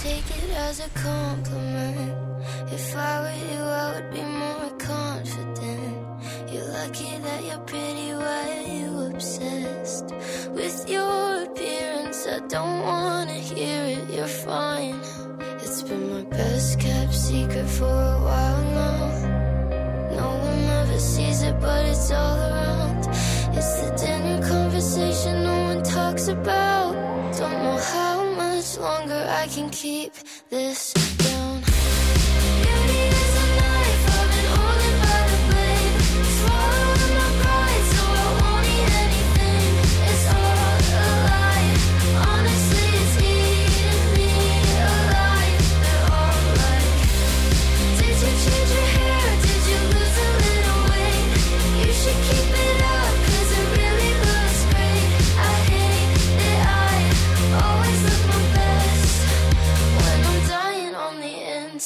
Take it as a compliment. If I were you, I would be more confident. Lucky that you're pretty, why are you obsessed with your appearance? I don't wanna hear it, you're fine. It's been my best kept secret for a while now. No one ever sees it, but it's all around. It's the dinner conversation no one talks about. Don't know how much longer I can keep this down.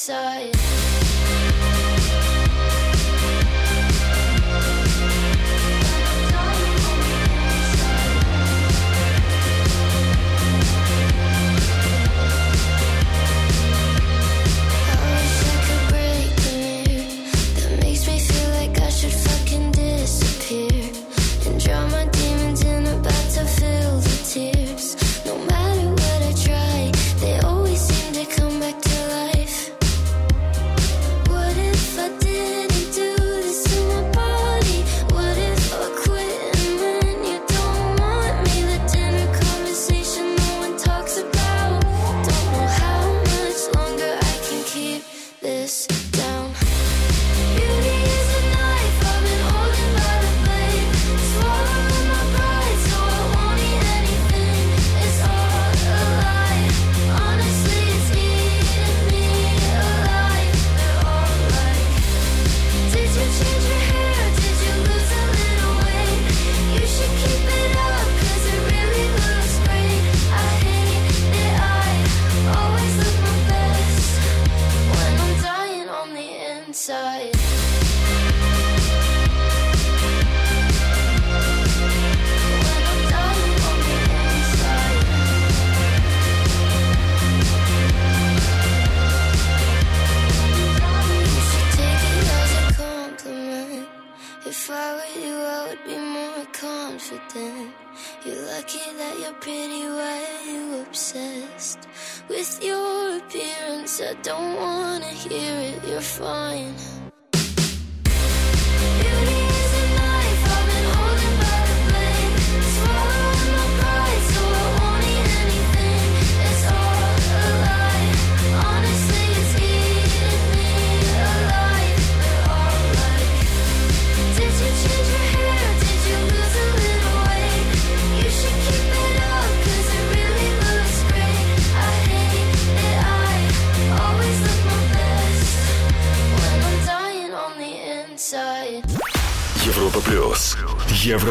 side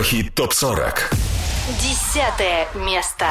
Еврохит топ 40. Десятое место.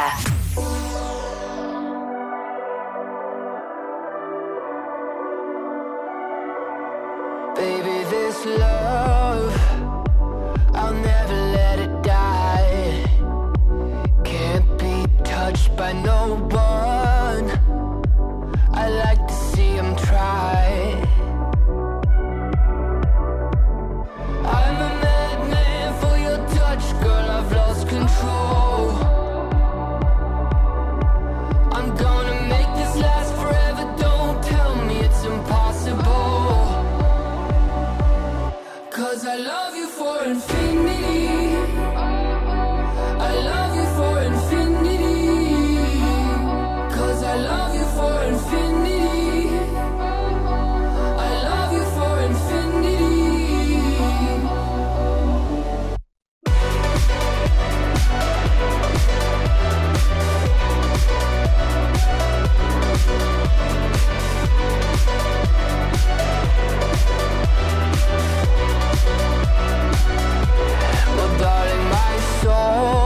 Well, darling, my soul,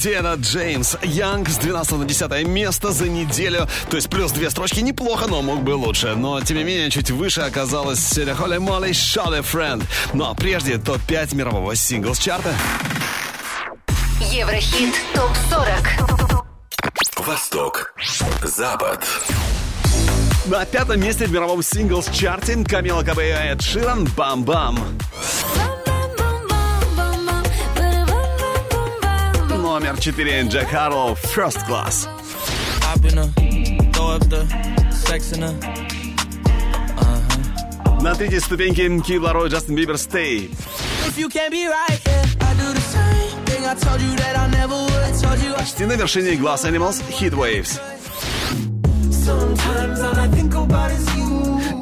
Слушайте, это Джеймс Янг с 12 на 10 место за неделю. То есть плюс две строчки неплохо, но мог бы лучше. Но, тем не менее, чуть выше оказалась серия Холли Молли Шолли Френд. Ну а прежде топ-5 мирового синглс-чарта. Еврохит ТОП-40 Восток Запад на пятом месте в мировом синглс-чарте Камила Кабея Эд Ширан «Бам-бам». топ-4 Джек Харроу First Class. На третьей ступеньке Кид Ларой Джастин Бибер Stay. Почти на вершине Glass Animals Heat Waves.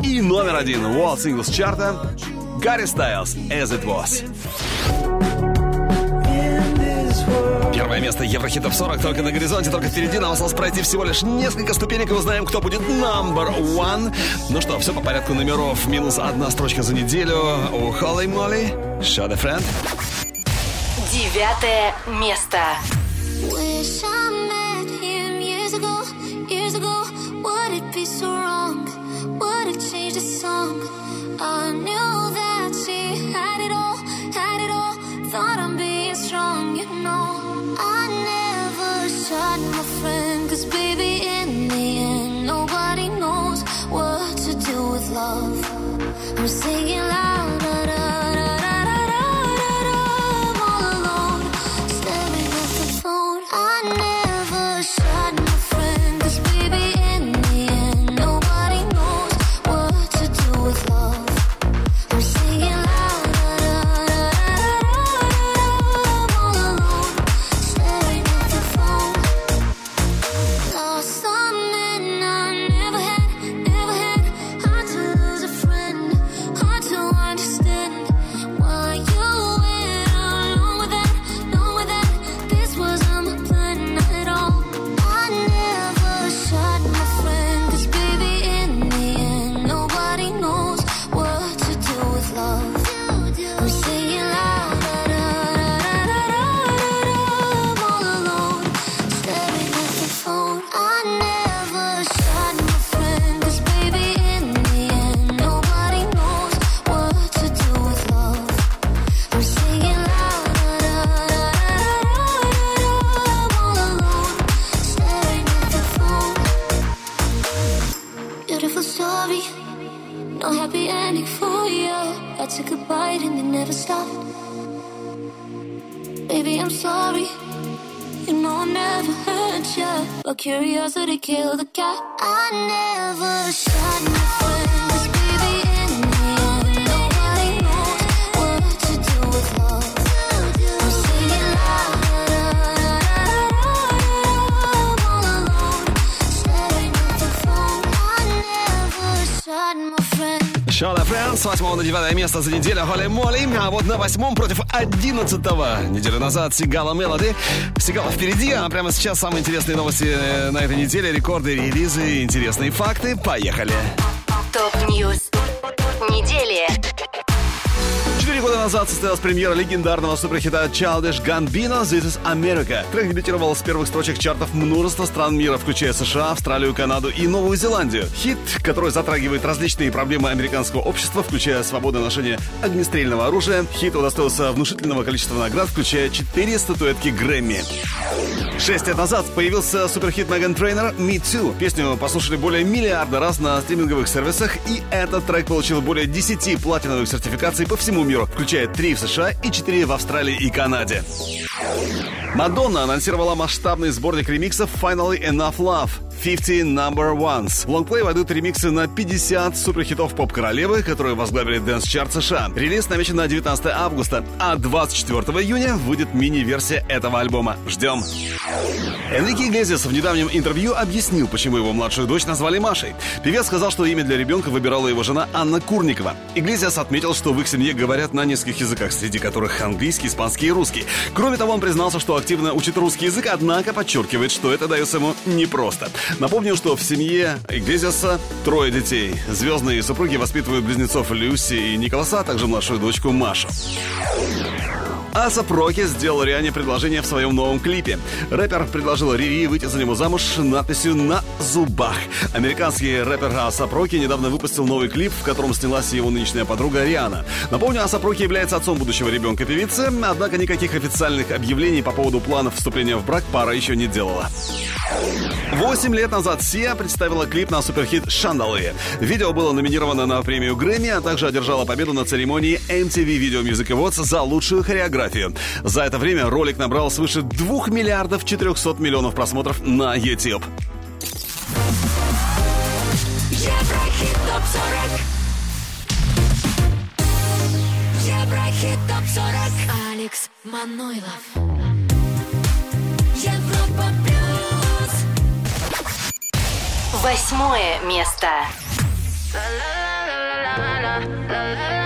И номер один World Singles чарта Гарри Стайлз As It Was. Первое место Еврохитов 40 только на горизонте, только впереди. Нам осталось пройти всего лишь несколько ступенек и узнаем, кто будет number one. Ну что, все по порядку номеров. Минус одна строчка за неделю. У Холли Молли. Shut a friend. Девятое место. curiosity killed the cat. I never shot my foot. С 8 на 9 место за неделю Холли Молли, а вот на восьмом против 11 неделю назад Сигала Melody. Сигала впереди, а прямо сейчас самые интересные новости э, на этой неделе, рекорды, релизы, интересные факты. Поехали! Top news недели. Назад состоялась премьера легендарного суперхита Childish Gambino «This is America». Трек дебютировал с первых строчек чартов множества стран мира, включая США, Австралию, Канаду и Новую Зеландию. Хит, который затрагивает различные проблемы американского общества, включая свободу ношения огнестрельного оружия. Хит удостоился внушительного количества наград, включая четыре статуэтки Грэмми. Шесть лет назад появился суперхит Меган Трейнер «Me Too». Песню послушали более миллиарда раз на стриминговых сервисах, и этот трек получил более 10 платиновых сертификаций по всему миру, включая 3 в США и 4 в Австралии и Канаде. Мадонна анонсировала масштабный сборник ремиксов «Finally Enough Love». 50 Number Ones. В лонгплей войдут ремиксы на 50 суперхитов поп-королевы, которые возглавили чарт США. Релиз намечен на 19 августа, а 24 июня выйдет мини-версия этого альбома. Ждем. Энрике Иглесиас в недавнем интервью объяснил, почему его младшую дочь назвали Машей. Певец сказал, что имя для ребенка выбирала его жена Анна Курникова. Иглесиас отметил, что в их семье говорят на нескольких языках, среди которых английский, испанский и русский. Кроме того, он признался, что активно учит русский язык, однако подчеркивает, что это дается ему непросто. Напомню, что в семье Иглесиаса трое детей. Звездные супруги воспитывают близнецов Люси и Николаса, а также младшую дочку Машу. Асап Роки сделал Риане предложение в своем новом клипе. Рэпер предложил Рири выйти за него замуж надписью «На зубах». Американский рэпер Асап Роки недавно выпустил новый клип, в котором снялась его нынешняя подруга Риана. Напомню, Асап Роки является отцом будущего ребенка певицы, однако никаких официальных объявлений по поводу планов вступления в брак пара еще не делала. Восемь лет назад Сия представила клип на суперхит «Chandelier». Видео было номинировано на премию Грэмми, а также одержало победу на церемонии MTV Video Music Awards за лучшую хореографию. За это время ролик набрал свыше 2 миллиардов 400 миллионов просмотров на YouTube. Еврохит ТОП-40 Еврохит ТОП-40 Алекс Манойлов. Европа Плюс. Восьмое место. We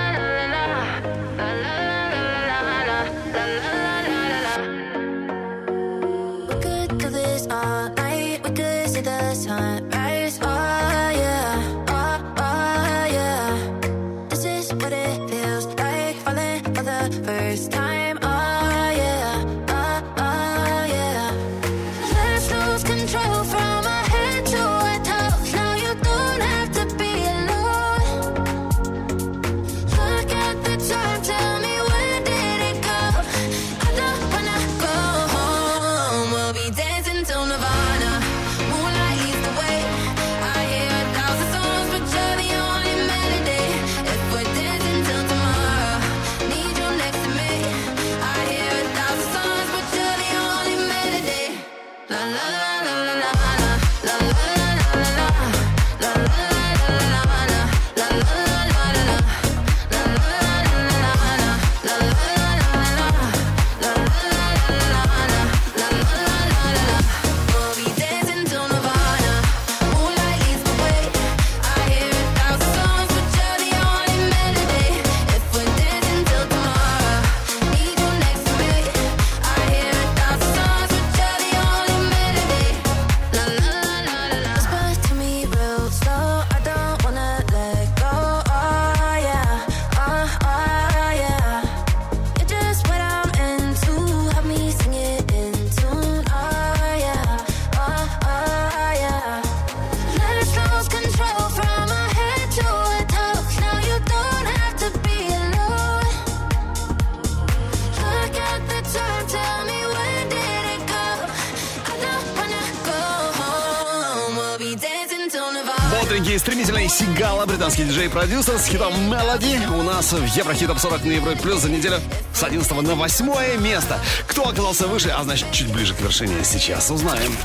британский диджей-продюсер с хитом «Мелоди» у нас в Еврохит Топ 40 на Европе Плюс за неделю с 11 на 8 место. Кто оказался выше, а значит чуть ближе к вершине, сейчас узнаем.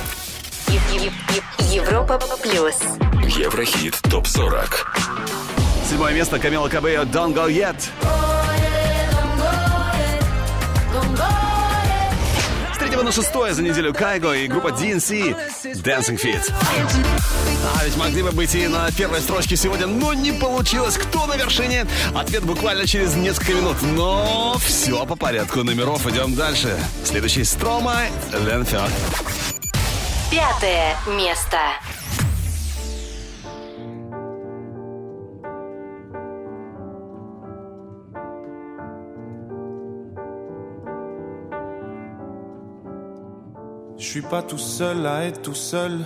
Европа плюс. Еврохит ТОП-40. Седьмое место Камила Кабео «Don't Go Yet». С третьего на шестое за неделю Кайго и группа DNC Dancing Feet. А ведь могли бы быть и на первой строчке сегодня, но не получилось. Кто на вершине? Ответ буквально через несколько минут. Но все по порядку номеров. Идем дальше. Следующий Строма Ленферд. Пятое место. Je suis pas tout seul à être tout seul.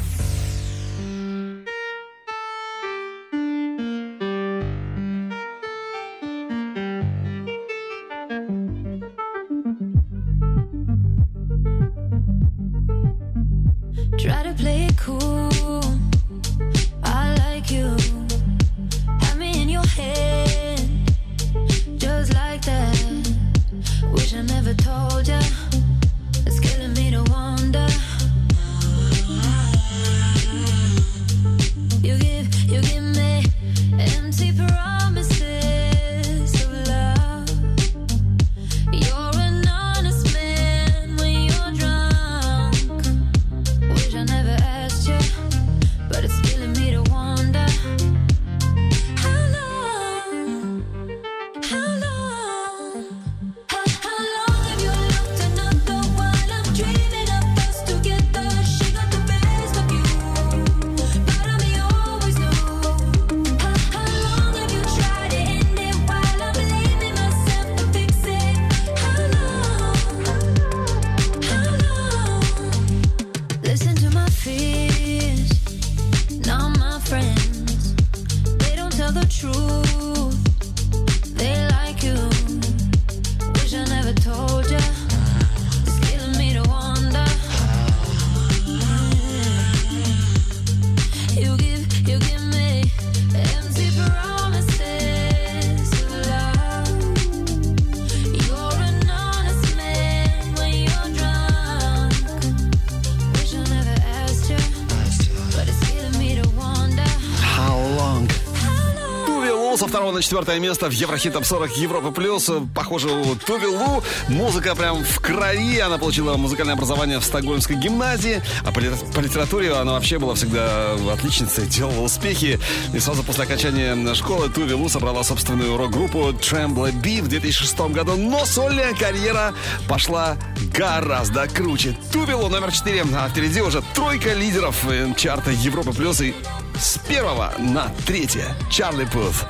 2 на четвертое место в Еврохит Топ 40 Европы Плюс. Похоже, Тувелу. Музыка прям в крови. Она получила музыкальное образование в Стокгольмской гимназии. А по, по литературе она вообще была всегда отличницей, делала успехи. И сразу после окончания школы Тувелу собрала собственную рок-группу Tremble B в 2006 году. Но сольная карьера пошла гораздо круче. Тувелу номер 4. А впереди уже тройка лидеров э, чарта Европы Плюс. И с первого на третье Чарли Пуф.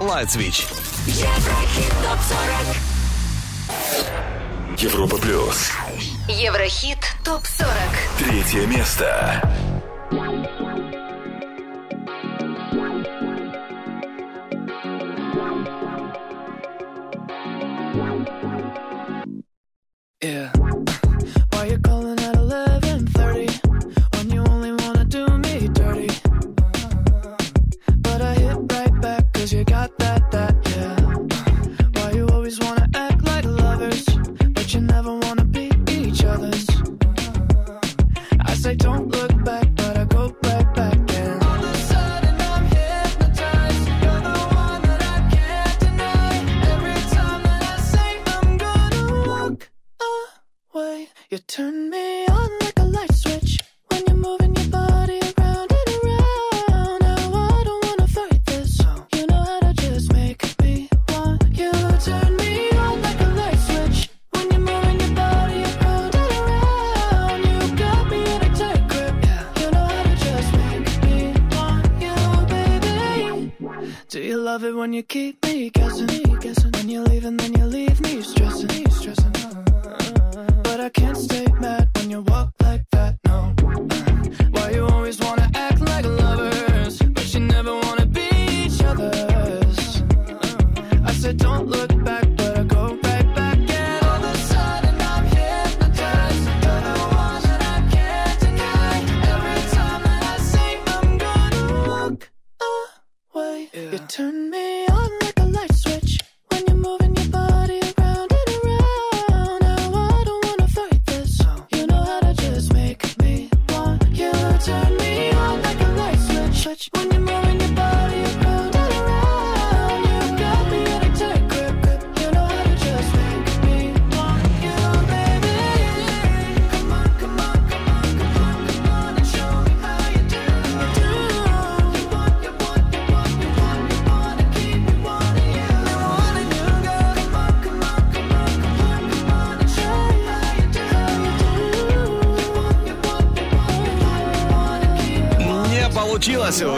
Light Switch. Еврохит топ 40. Европа плюс. Еврохит ТОП-40. Третье место. Yeah.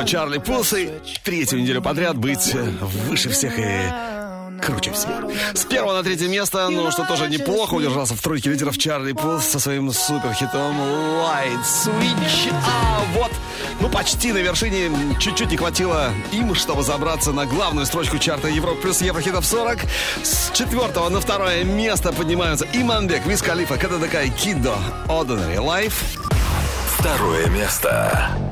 Чарли Пусы третью неделю подряд быть выше всех и круче всех. С первого на третье место, ну что тоже неплохо, удержался в тройке лидеров Чарли Пус со своим суперхитом Light Switch. А вот, ну почти на вершине, чуть-чуть не хватило им, чтобы забраться на главную строчку чарта Европа плюс Еврохитов 40. С четвертого на второе место поднимаются Иманбек, Виз Калифа, КДДК и Кидо. Ordinary Life. Второе место.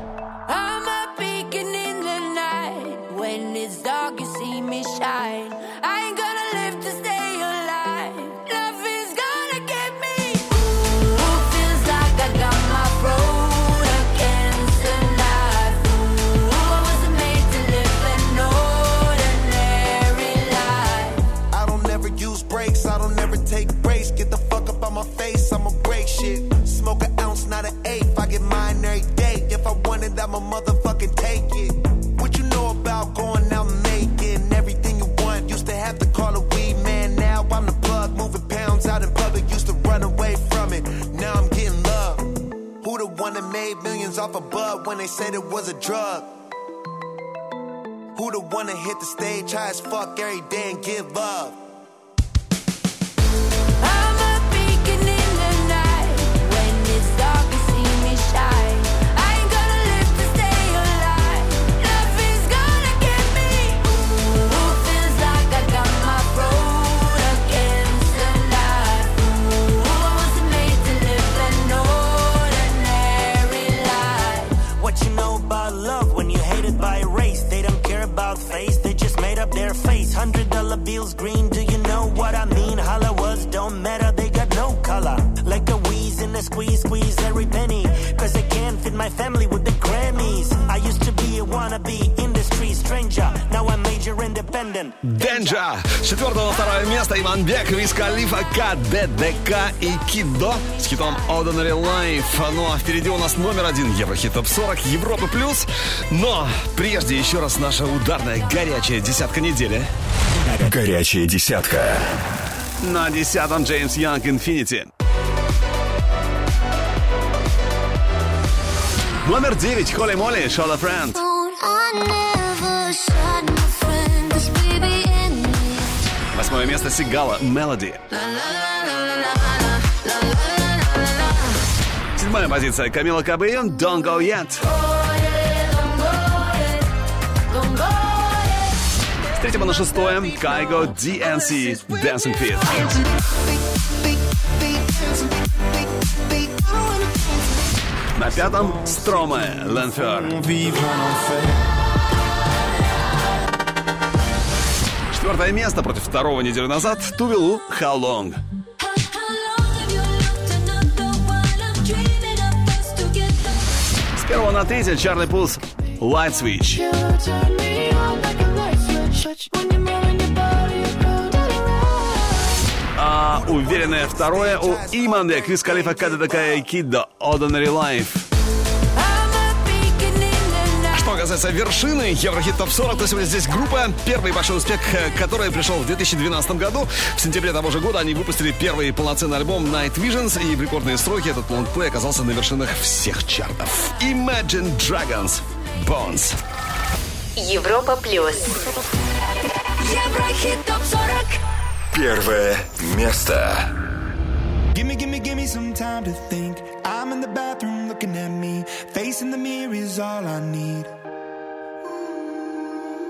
Me shine. I ain't gonna live to stay alive. Love is gonna get me. Ooh, feels like I got my road against the knife. Ooh, I wasn't made to live an ordinary life. I don't never use brakes, I don't never take breaks. Get the fuck up on my face, I'ma break shit. Smoke an ounce, not an eighth. I get mine every day. If I want it, I'ma motherfucking take one that made millions off a bud when they said it was a drug? Who the one that hit the stage high as fuck every day and give love? Hundred dollar bills green, do you know what I mean? Holla words don't matter, they got no color. Like a wheeze in a squeeze, squeeze every penny. Cause I can't fit my family with the Grammys. I used to be a wannabe Денджа. Четвертого на второе место Иманбек, Виз Калифа, КДДК и Кидо с хитом Ordinary Life. Ну а впереди у нас номер один Еврохит Топ 40 Европы Плюс. Но прежде еще раз наша ударная горячая десятка недели. Горячая десятка. На десятом Джеймс Янг Infinity. Номер девять Холли Молли Шола Френд. Восьмое место Сигала Мелоди. Седьмая позиция Камила Кабейон Don't Go Yet. С третьего на шестое Кайго DNC Dancing Fit. На пятом Строме Ленфер. Четвертое место против второго неделю назад Тувелу How Long. С первого на третье Чарли Пулс Light Switch. А уверенное второе у Иманде Крис Калифа и Кидда Ordinary Life. Что касается вершины Еврохит Топ 40, то сегодня здесь группа. Первый большой успех, э, который пришел в 2012 году. В сентябре того же года они выпустили первый полноценный альбом Night Visions, и в рекордные сроки этот лонгплей оказался на вершинах всех чартов. Imagine Dragons Bones. Европа плюс. Еврохит топ 40. Первое место. Gimme, gimme, gimme some time to think. I'm in the bathroom looking at me. Facing the mirror is all I need.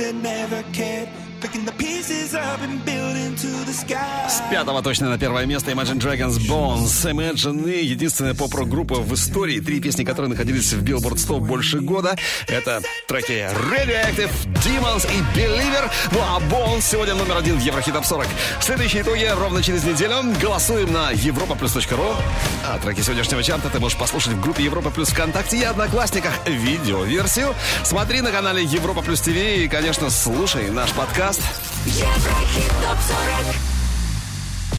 it never пятого точно на первое место Imagine Dragons Bones. Imagine и единственная поп-рок-группа в истории, три песни которые находились в Billboard 100 больше года. Это треки Radioactive, Demons и Believer. Ну а Bones сегодня номер один в Еврохит Топ 40. Следующие итоги ровно через неделю. Голосуем на europaplus.ru. А треки сегодняшнего чарта ты можешь послушать в группе Европа Плюс ВКонтакте и Одноклассниках видеоверсию. Смотри на канале Европа Плюс ТВ и, конечно, слушай наш подкаст. Еврохит топ 40.